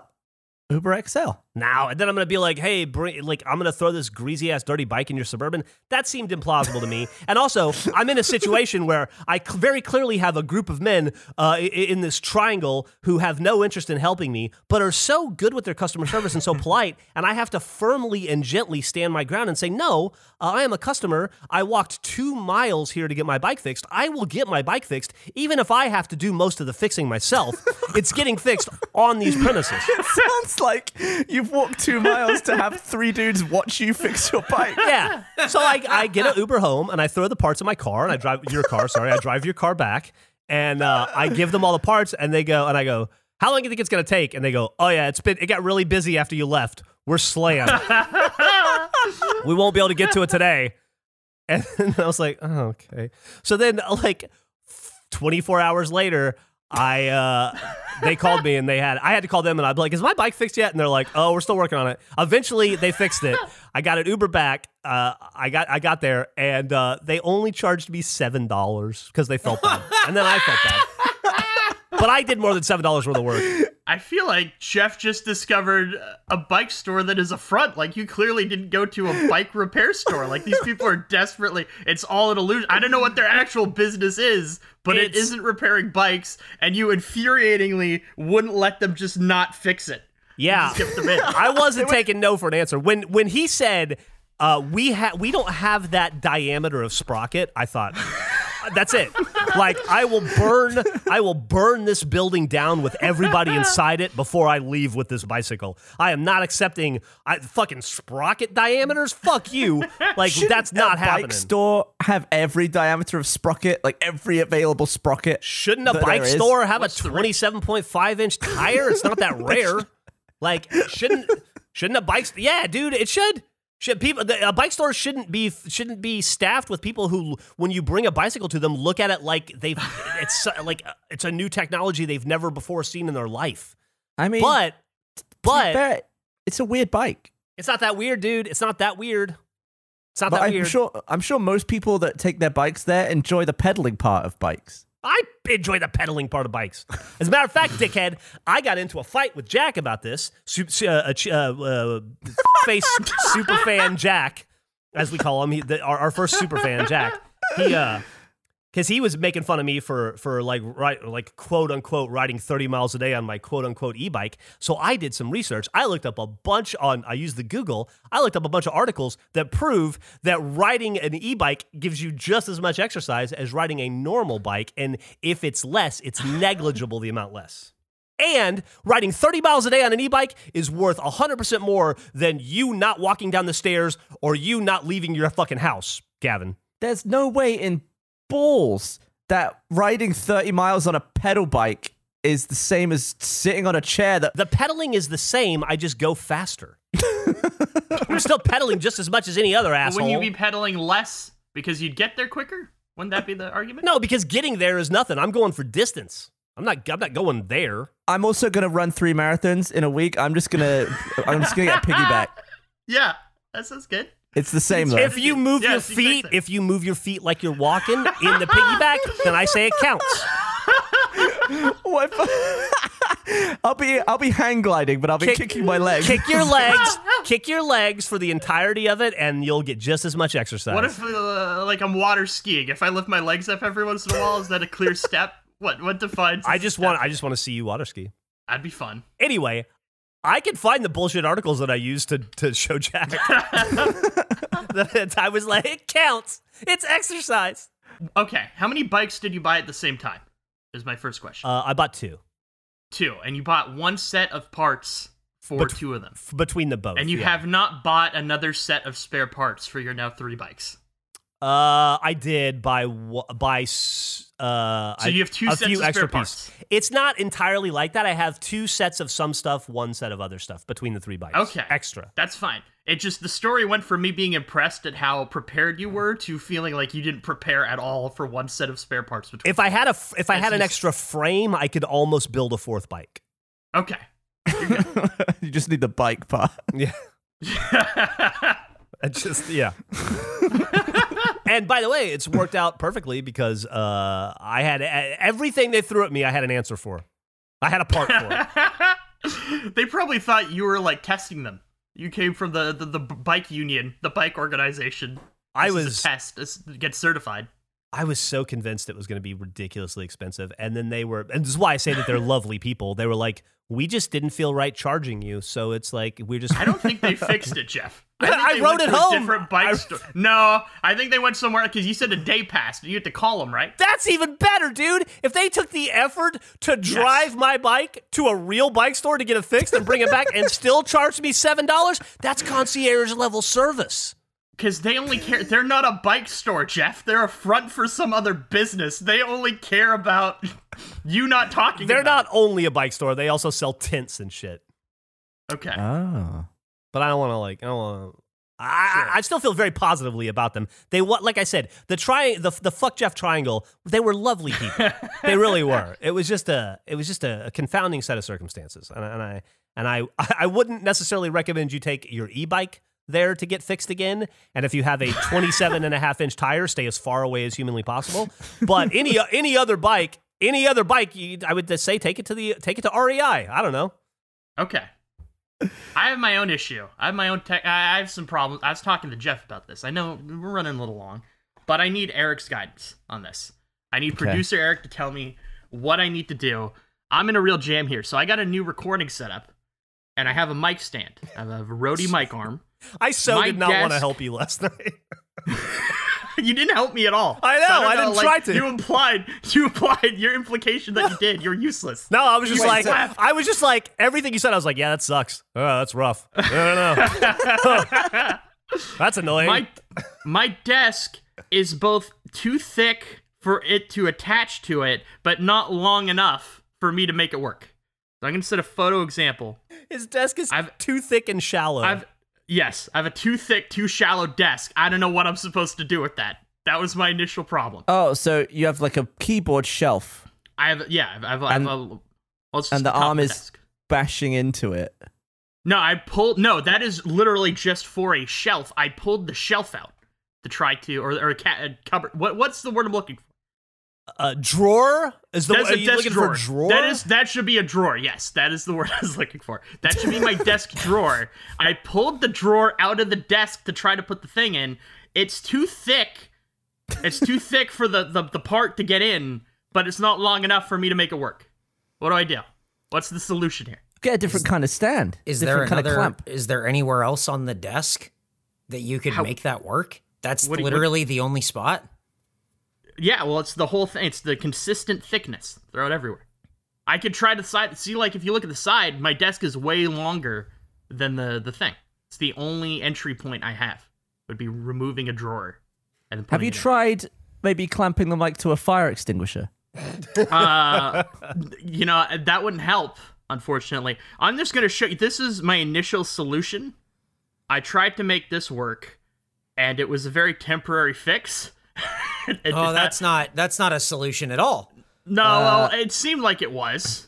S3: Uber XL.
S2: Now, and then I'm going to be like, hey, bring, like, I'm going to throw this greasy ass dirty bike in your suburban. That seemed implausible to me. And also, I'm in a situation where I cl- very clearly have a group of men uh, i- in this triangle who have no interest in helping me, but are so good with their customer service and so polite. And I have to firmly and gently stand my ground and say, no, uh, I am a customer. I walked two miles here to get my bike fixed. I will get my bike fixed, even if I have to do most of the fixing myself. it's getting fixed on these premises.
S3: It sounds like you've walked two miles to have three dudes watch you fix your bike.
S2: Yeah. So I, I get an Uber home and I throw the parts in my car and I drive your car. Sorry, I drive your car back and uh, I give them all the parts and they go and I go, how long do you think it's gonna take? And they go, oh yeah, it's been it got really busy after you left. We're slammed. we won't be able to get to it today. And I was like, oh, okay. So then like 24 hours later, I uh they called me and they had I had to call them and I'd be like, is my bike fixed yet? And they're like, oh, we're still working on it. Eventually they fixed it. I got an Uber back. Uh I got I got there and uh they only charged me seven dollars because they felt bad. And then I felt bad. But I did more than seven dollars worth of work.
S4: I feel like Geoff just discovered a bike store that is a front. Like you clearly didn't go to a bike repair store. Like these people are desperately. It's all an illusion. I don't know what their actual business is, but it
S2: It's-
S4: isn't repairing bikes, and you infuriatingly wouldn't let them just not fix it.
S2: Yeah,
S4: Skip the bit.
S2: I wasn't taking no for an answer. When when he said uh, we ha- we don't have that diameter of sprocket, I thought that's it. Like I will burn I will burn this building down with everybody inside it before I leave with this bicycle. I am not accepting I, fucking sprocket diameters. Fuck you. Like that's not happening.
S3: a
S2: happening.
S3: bike store have every diameter of sprocket, like every available sprocket.
S2: Shouldn't a bike store have
S4: What's
S2: a twenty-seven point five inch tire? It's not that rare. Like, shouldn't shouldn't a bike? st- Yeah, dude, it should. Should people? The, a bike store shouldn't be shouldn't be staffed with people who, when you bring a bicycle to them, look at it like they've it's like uh, it's a new technology they've never before seen in their life.
S3: I mean,
S2: But but
S3: fair, it's a weird bike.
S2: it's not that weird, dude. It's not that weird. It's not
S3: But
S2: that
S3: I'm
S2: weird.
S3: sure I'm sure most people that take their bikes there enjoy the pedaling part of bikes.
S2: I enjoy the pedaling part of bikes. As a matter of fact, dickhead, I got into a fight with Jack about this. Su- su- uh, uh, uh, uh, face super fan Jack, as we call him, he, the, our, our first super fan Jack. He, uh, because he was making fun of me for for like right like quote unquote riding 30 miles a day on my quote unquote e-bike. So I did some research. I looked up a bunch on I used the Google. I looked up a bunch of articles that prove that riding an e-bike gives you just as much exercise as riding a normal bike and if it's less, it's negligible the amount less. And riding 30 miles a day on an e-bike is worth 100% more than you not walking down the stairs or you not leaving your fucking house, Gavin.
S3: There's no way in balls that riding 30 miles on a pedal bike is the same as sitting on a chair that
S2: The pedaling is the same. I just go faster. I'm still pedaling just as much as any other asshole.
S4: Wouldn't you be pedaling less because you'd get there quicker? Wouldn't that be the argument?
S2: no, because getting there is nothing. I'm going for distance. I'm not. I'm not going there.
S3: I'm also gonna run three marathons in a week. I'm just gonna I'm just gonna get piggyback.
S4: Yeah, that sounds good.
S3: It's the same though.
S2: If you move your feet,
S4: exactly.
S2: if you move your feet like you're walking in the piggyback, then I say it counts.
S3: What if- I'll be I'll be hang gliding, but I'll be
S2: Kick-
S3: kicking my legs.
S2: Kick your legs, kick your legs for the entirety of it, and you'll get just as much exercise.
S4: What if, uh, like, I'm water skiing? If I lift my legs up every once in a while, is that a clear step? What what defines?
S2: I just
S4: step?
S2: want. I just want to see you water ski.
S4: That'd be fun.
S2: Anyway, I can find the bullshit articles that I used to, to show Jack. I was like, it counts. It's exercise.
S4: Okay, how many bikes did you buy at the same time? Is my first question.
S2: Uh, I bought two
S4: two, and you bought one set of parts for
S2: But-
S4: two of them,
S2: f- between the both.
S4: and you
S2: yeah.
S4: have not bought another set of spare parts for your now three bikes.
S2: Uh, I did buy buy. s- Uh,
S4: So you have two
S2: a
S4: sets
S2: few
S4: of spare
S2: extra
S4: parts.
S2: pieces. It's not entirely like that. I have two sets of some stuff, one set of other stuff between the three bikes.
S4: Okay.
S2: extra.
S4: That's fine. It just the story went from me being impressed at how prepared you were to feeling like you didn't prepare at all for one set of spare parts between.
S2: If I had a if I
S4: Yes,
S2: had an extra frame, I could almost build a fourth bike.
S4: okay.
S3: you just need the bike part.
S2: Yeah. I just yeah. and by the way, it's worked out perfectly because uh, I had everything they threw at me. I had an answer for. I had a part for. it.
S4: they probably thought you were like testing them. You came from the the, the bike union, the bike organization.
S2: I
S4: This is
S2: was
S4: a test. This get certified.
S2: I was so convinced it was going to be ridiculously expensive, and then they were, and this is why I say that they're lovely people. They were like, "We just didn't feel right charging you, so it's like we're just."
S4: I don't think they fixed it, Geoff. think
S2: I wrote
S4: went
S2: it
S4: to a
S2: home.
S4: Different bike
S2: I-
S4: store. No, I think they went somewhere because you said a day passed. You had to call them, right?
S2: That's even better, dude. If they took the effort to drive my bike to a real bike store to get it fixed and bring it back and still charge me $7, that's concierge level service.
S4: Because they only care. They're not a bike store, Geoff. They're a front for some other business. They only care about you not talking.
S2: They're
S4: about
S2: not only a bike store, they also sell tints and shit.
S4: Okay.
S3: Oh.
S2: But I don't want to like I don't want to I, I I still feel very positively about them. They what like I said, the tri the the fuck Geoff triangle, they were lovely people. they really were. It was just a it was just a, a confounding set of circumstances. And, and I and I I wouldn't necessarily recommend you take your e-bike there to get fixed again. And if you have a 27 and a half inch tire, stay as far away as humanly possible. But any any other bike any other bike, you, I would just say take it to the take it to REI. I don't know.
S4: Okay. I have my own issue. I have my own tech. I have some problems. I was talking to Geoff about this. I know we're running a little long, but I need Eric's guidance on this. I need producer Eric to tell me what I need to do. I'm in a real jam here. So I got a new recording setup, and I have a mic stand. I have a Rode mic arm.
S2: I so
S4: My
S2: did not want to help you last night.
S4: you didn't help me at all.
S2: I know,
S4: So don't
S2: I didn't
S4: like,
S2: try to.
S4: You implied. You implied your implication that you did. You're useless.
S2: No, I was just like, I was just like, everything you said, I was like, yeah, that sucks. Oh, that's rough. I don't know. that's annoying.
S4: my my desk is both too thick for it to attach to it, but not long enough for me to make it work. So I'm gonna set a photo example.
S2: His desk is
S4: I've-
S2: too thick and shallow.
S4: I've yes, I have a too thick, too shallow desk. I don't know what I'm supposed to do with that. That was my initial problem.
S3: Oh, so you have like a keyboard shelf
S4: I have yeah, I have, I have,
S3: And-
S4: a, well,
S3: and the arm is-
S4: desk.
S3: bashing into it.
S4: No, I pulled. No, that is literally just for a shelf. I pulled the shelf out to try to, or or a, ca- a cupboard. What what's the word I'm looking for?
S2: A drawer is the
S4: That's a
S2: you
S4: desk
S2: looking
S4: drawer.
S2: for drawer?
S4: That is that should be a drawer. Yes, that is the word I was looking for. That should be my desk drawer. I pulled the drawer out of the desk to try to put the thing in. It's too thick. It's too thick for the, the the part to get in, but it's not long enough for me to make it work. What do I do? What's the solution here?
S3: Get a different kind of stand.
S5: Is there
S3: different kind of clamp.
S5: Is there anywhere else on the desk that you could
S4: How-
S5: make that work? That's
S4: What do you- what-
S5: literally the only spot.
S4: Yeah, well, it's the whole thing. It's the consistent thickness. Throw it everywhere. I could try to side. See, like if you look at the side, my desk is way longer than the the thing. It's the only entry point I have. Would be removing a drawer. And
S3: Have you
S4: it in.
S3: tried maybe clamping the mic to a fire extinguisher?
S4: uh, you know, that wouldn't help, unfortunately. I'm just going to show you. This is my initial solution. I tried to make this work, and it was a very temporary fix. It did
S5: Oh,
S4: not-
S5: that's not that's not a solution at all.
S4: no.
S3: Uh,
S4: well, it seemed like it was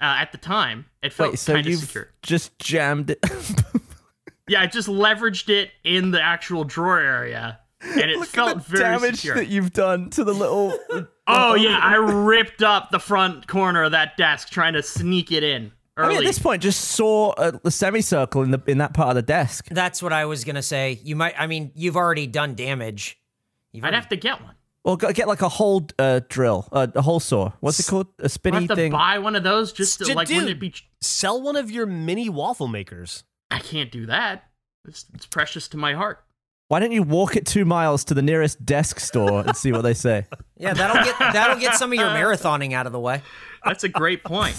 S4: uh, at the time. It felt
S3: Wait, so
S4: kind of
S3: you've
S4: secure.
S3: just jammed it.
S4: Yeah, I just leveraged it in the actual drawer area, and it
S3: Look
S4: felt
S3: at the
S4: very
S3: damage
S4: secure.
S3: that you've done to the little.
S4: oh yeah, I ripped up the front corner of that desk trying to sneak it in
S3: I mean, at this point, just saw a, a semicircle in the in that part of the desk.
S5: That's what I was gonna say. You might. I mean, you've already done damage. You've
S4: I'd
S5: already-
S4: have to get one.
S3: Well, go- get like a hole uh, drill, uh, a hole saw. What's it called? A
S4: I
S3: spinny
S4: have to
S3: thing.
S4: buy one of those just to
S2: Dude,
S4: like. Wouldn't
S2: dude.
S4: it be?
S2: Sell one of your mini waffle makers.
S4: I can't do that. It's, it's precious to my heart.
S3: Why don't you walk it two miles to the nearest desk store and see what they say?
S5: yeah, that'll get that'll get some of your marathoning out of the way.
S4: That's a great point.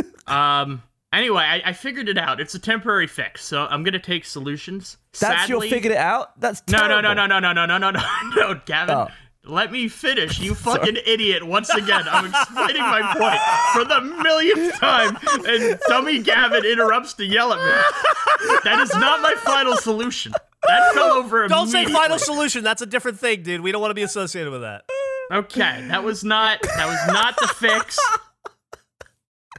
S4: um. Anyway, I, I figured it out. It's a temporary fix, so I'm gonna take solutions.
S3: That's your figured it out. That's
S4: No, no, no, no, no, no, no, no, no, no, no, Gavin.
S3: Oh.
S4: Let me finish, you fucking idiot. Once again, I'm explaining my point for the millionth time, and dummy Gavin interrupts to yell at me. That is not my final solution. That fell over
S2: Don't say final solution. That's a different thing, dude. We don't want to be associated with that.
S4: Okay, that was not that was not the fix.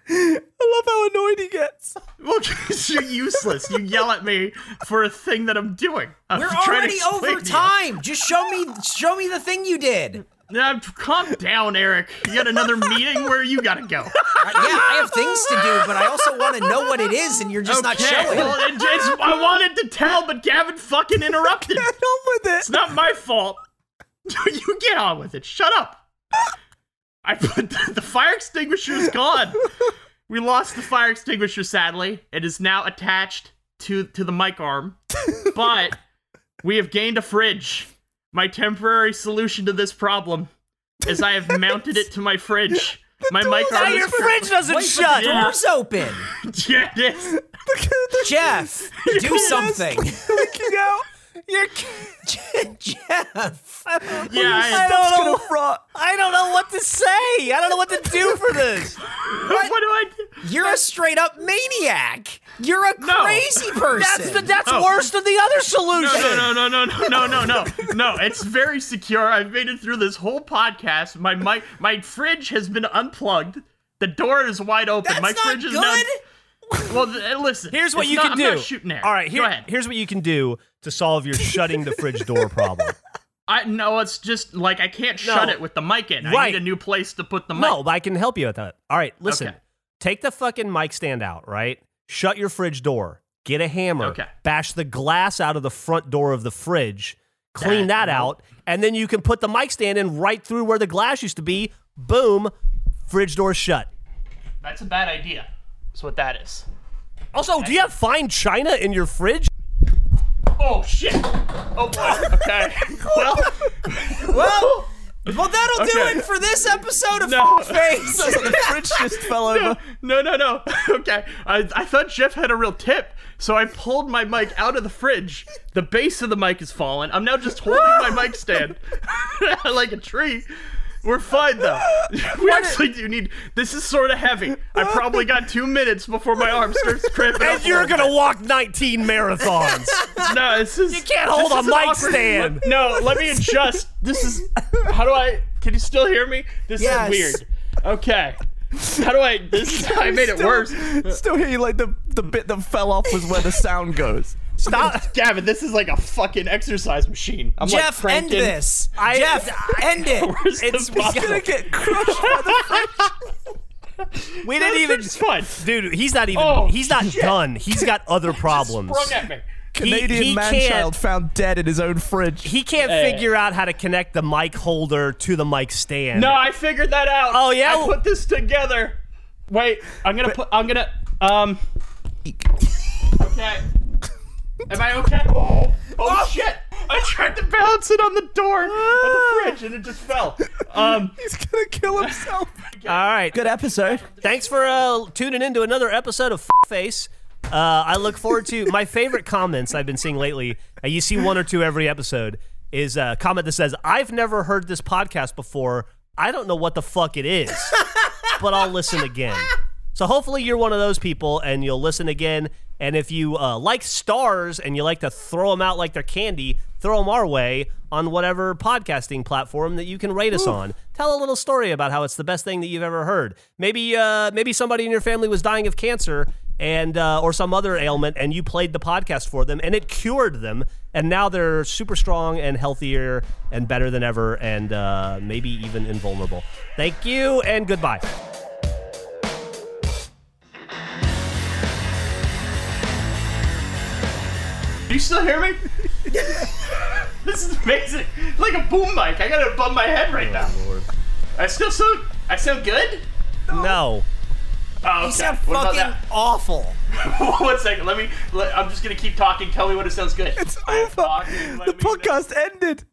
S3: I love how annoyed he gets.
S4: Well, 'cause you're useless. You yell at me for a thing that I'm doing. I'm
S5: We're already
S4: explain
S5: over time. Just show me show me the thing you did.
S4: Now, calm down, Eric. You got another meeting where you gotta go.
S5: Uh, yeah, I have things to do, but I also want to know what it is, and you're just not showing.
S4: Well, it, it's, I wanted to tell, but Gavin fucking interrupted.
S3: Get on with it.
S4: It's not my fault. you get on with it. Shut up. I put the, the fire extinguisher is gone. We lost the fire extinguisher. Sadly, it is now attached to to the mic arm, but we have gained a fridge. My temporary solution to this problem is I have mounted it to my fridge. My mic
S2: Now
S4: arm
S2: your fridge doesn't
S5: Wait,
S2: shut.
S5: the door's open.
S4: Yeah, it is.
S5: Geoff, do something.
S3: Freaking out.
S2: You're,
S5: Geoff.
S4: Yeah, I,
S2: I don't know.
S3: gonna.
S2: I don't know what to say. I don't know what to do for this.
S4: what do I do?
S5: You're a straight up maniac. You're a
S4: No.
S5: crazy person.
S2: That's the, that's
S4: Oh.
S2: worse than the other solution.
S4: No, no, no, no, no, no, no, no, no. It's very secure. I've made it through this whole podcast. My my my fridge has been unplugged. The door is wide open.
S5: That's
S4: my
S5: not
S4: fridge is
S5: good.
S4: now. Well, th- uh, listen.
S2: Here's what you
S4: not-
S2: can
S4: I'm
S2: do.
S4: not shooting air.
S2: All right, here,
S4: go ahead.
S2: here's what you can do to solve your shutting the fridge door problem.
S4: I no, it's just like I can't shut it with the mic in. I need a new place to put the mic.
S2: No, but I can help you with that. All right, listen.
S4: Okay.
S2: Take the fucking mic stand out, right? Shut your fridge door. Get a hammer.
S4: Okay.
S2: Bash the glass out of the front door of the fridge. Clean
S4: That-
S2: that out, and then you can put the mic stand in right through where the glass used to be. Boom, fridge door shut.
S4: That's a bad idea. That's what that is.
S2: Also, do you have fine china in your fridge?
S4: Oh shit! Oh boy. Okay. well,
S5: Well, well, that'll do it for this episode of
S4: No.
S5: Face.
S3: the fridge just fell over.
S4: no, no, no. Okay. I, I thought Geoff had a real tip, so I pulled my mic out of the fridge. The base of the mic is fallen. I'm now just holding my mic stand like a tree. We're fine though. We actually do need. This is sort of heavy. I probably got two minutes before my arm starts cramping. up
S2: And
S4: a
S2: you're
S4: little
S2: gonna walk 19 marathons.
S4: No, this is. You
S2: can't hold a mic stand.
S4: No, let me adjust. This is. How do I? Can you still hear me? This
S5: Yes.
S4: is weird. Okay. How do I? This. is- I made it worse.
S3: Still hear you like the, the bit that fell off was where the sound goes.
S2: Stop.
S4: Gavin, this is like a fucking exercise machine. I'm
S5: Geoff,
S4: like
S5: end this.
S2: I-
S5: Geoff, end it.
S4: Where's
S2: It's-
S4: bottle?
S3: Gonna get crushed by the
S2: We didn't even.
S4: It's fine.
S2: Dude, he's not even.
S4: Oh,
S2: he's not done. He's got other problems.
S4: Sprung at me.
S2: He-
S3: Canadian
S2: he
S3: man
S2: can't-
S3: child found dead in his own fridge.
S2: He can't
S4: Hey.
S2: figure out how to connect the mic holder to the mic stand.
S4: No, I figured that out.
S2: Oh, yeah?
S4: I put this together. Wait, I'm gonna put. I'm gonna. Um. Okay. Am I okay? Oh, shit! I tried to balance it on the door of the fridge and it just fell. Um.
S3: He's gonna kill himself.
S2: All right.
S3: Good episode.
S2: Thanks for uh, tuning in to another episode of Face. Uh, I look forward to my favorite comments I've been seeing lately. Uh, you see one or two every episode. Is a comment that says, "I've never heard this podcast before. I don't know what the fuck it is, but I'll listen again." So hopefully you're one of those people and you'll listen again. And if you uh, like stars and you like to throw them out like they're candy, throw them our way on whatever podcasting platform that you can rate us on. Tell a little story about how it's the best thing that you've ever heard. Maybe uh, maybe somebody in your family was dying of cancer and uh, or some other ailment, and you played the podcast for them, and it cured them, and now they're super strong and healthier and better than ever, and uh, maybe even invulnerable. Thank you and goodbye.
S4: Do you still hear me? this is amazing. Like a boom mic. I got it above my head right oh, now. I still sound. I sound good.
S2: No.
S4: Oh, okay.
S5: You sound
S4: What about
S5: fucking awful.
S4: One second. Let me. Let, I'm just gonna keep talking. Tell me when it sounds good.
S3: It's
S4: I am
S3: over.
S4: talking,
S3: The podcast ended.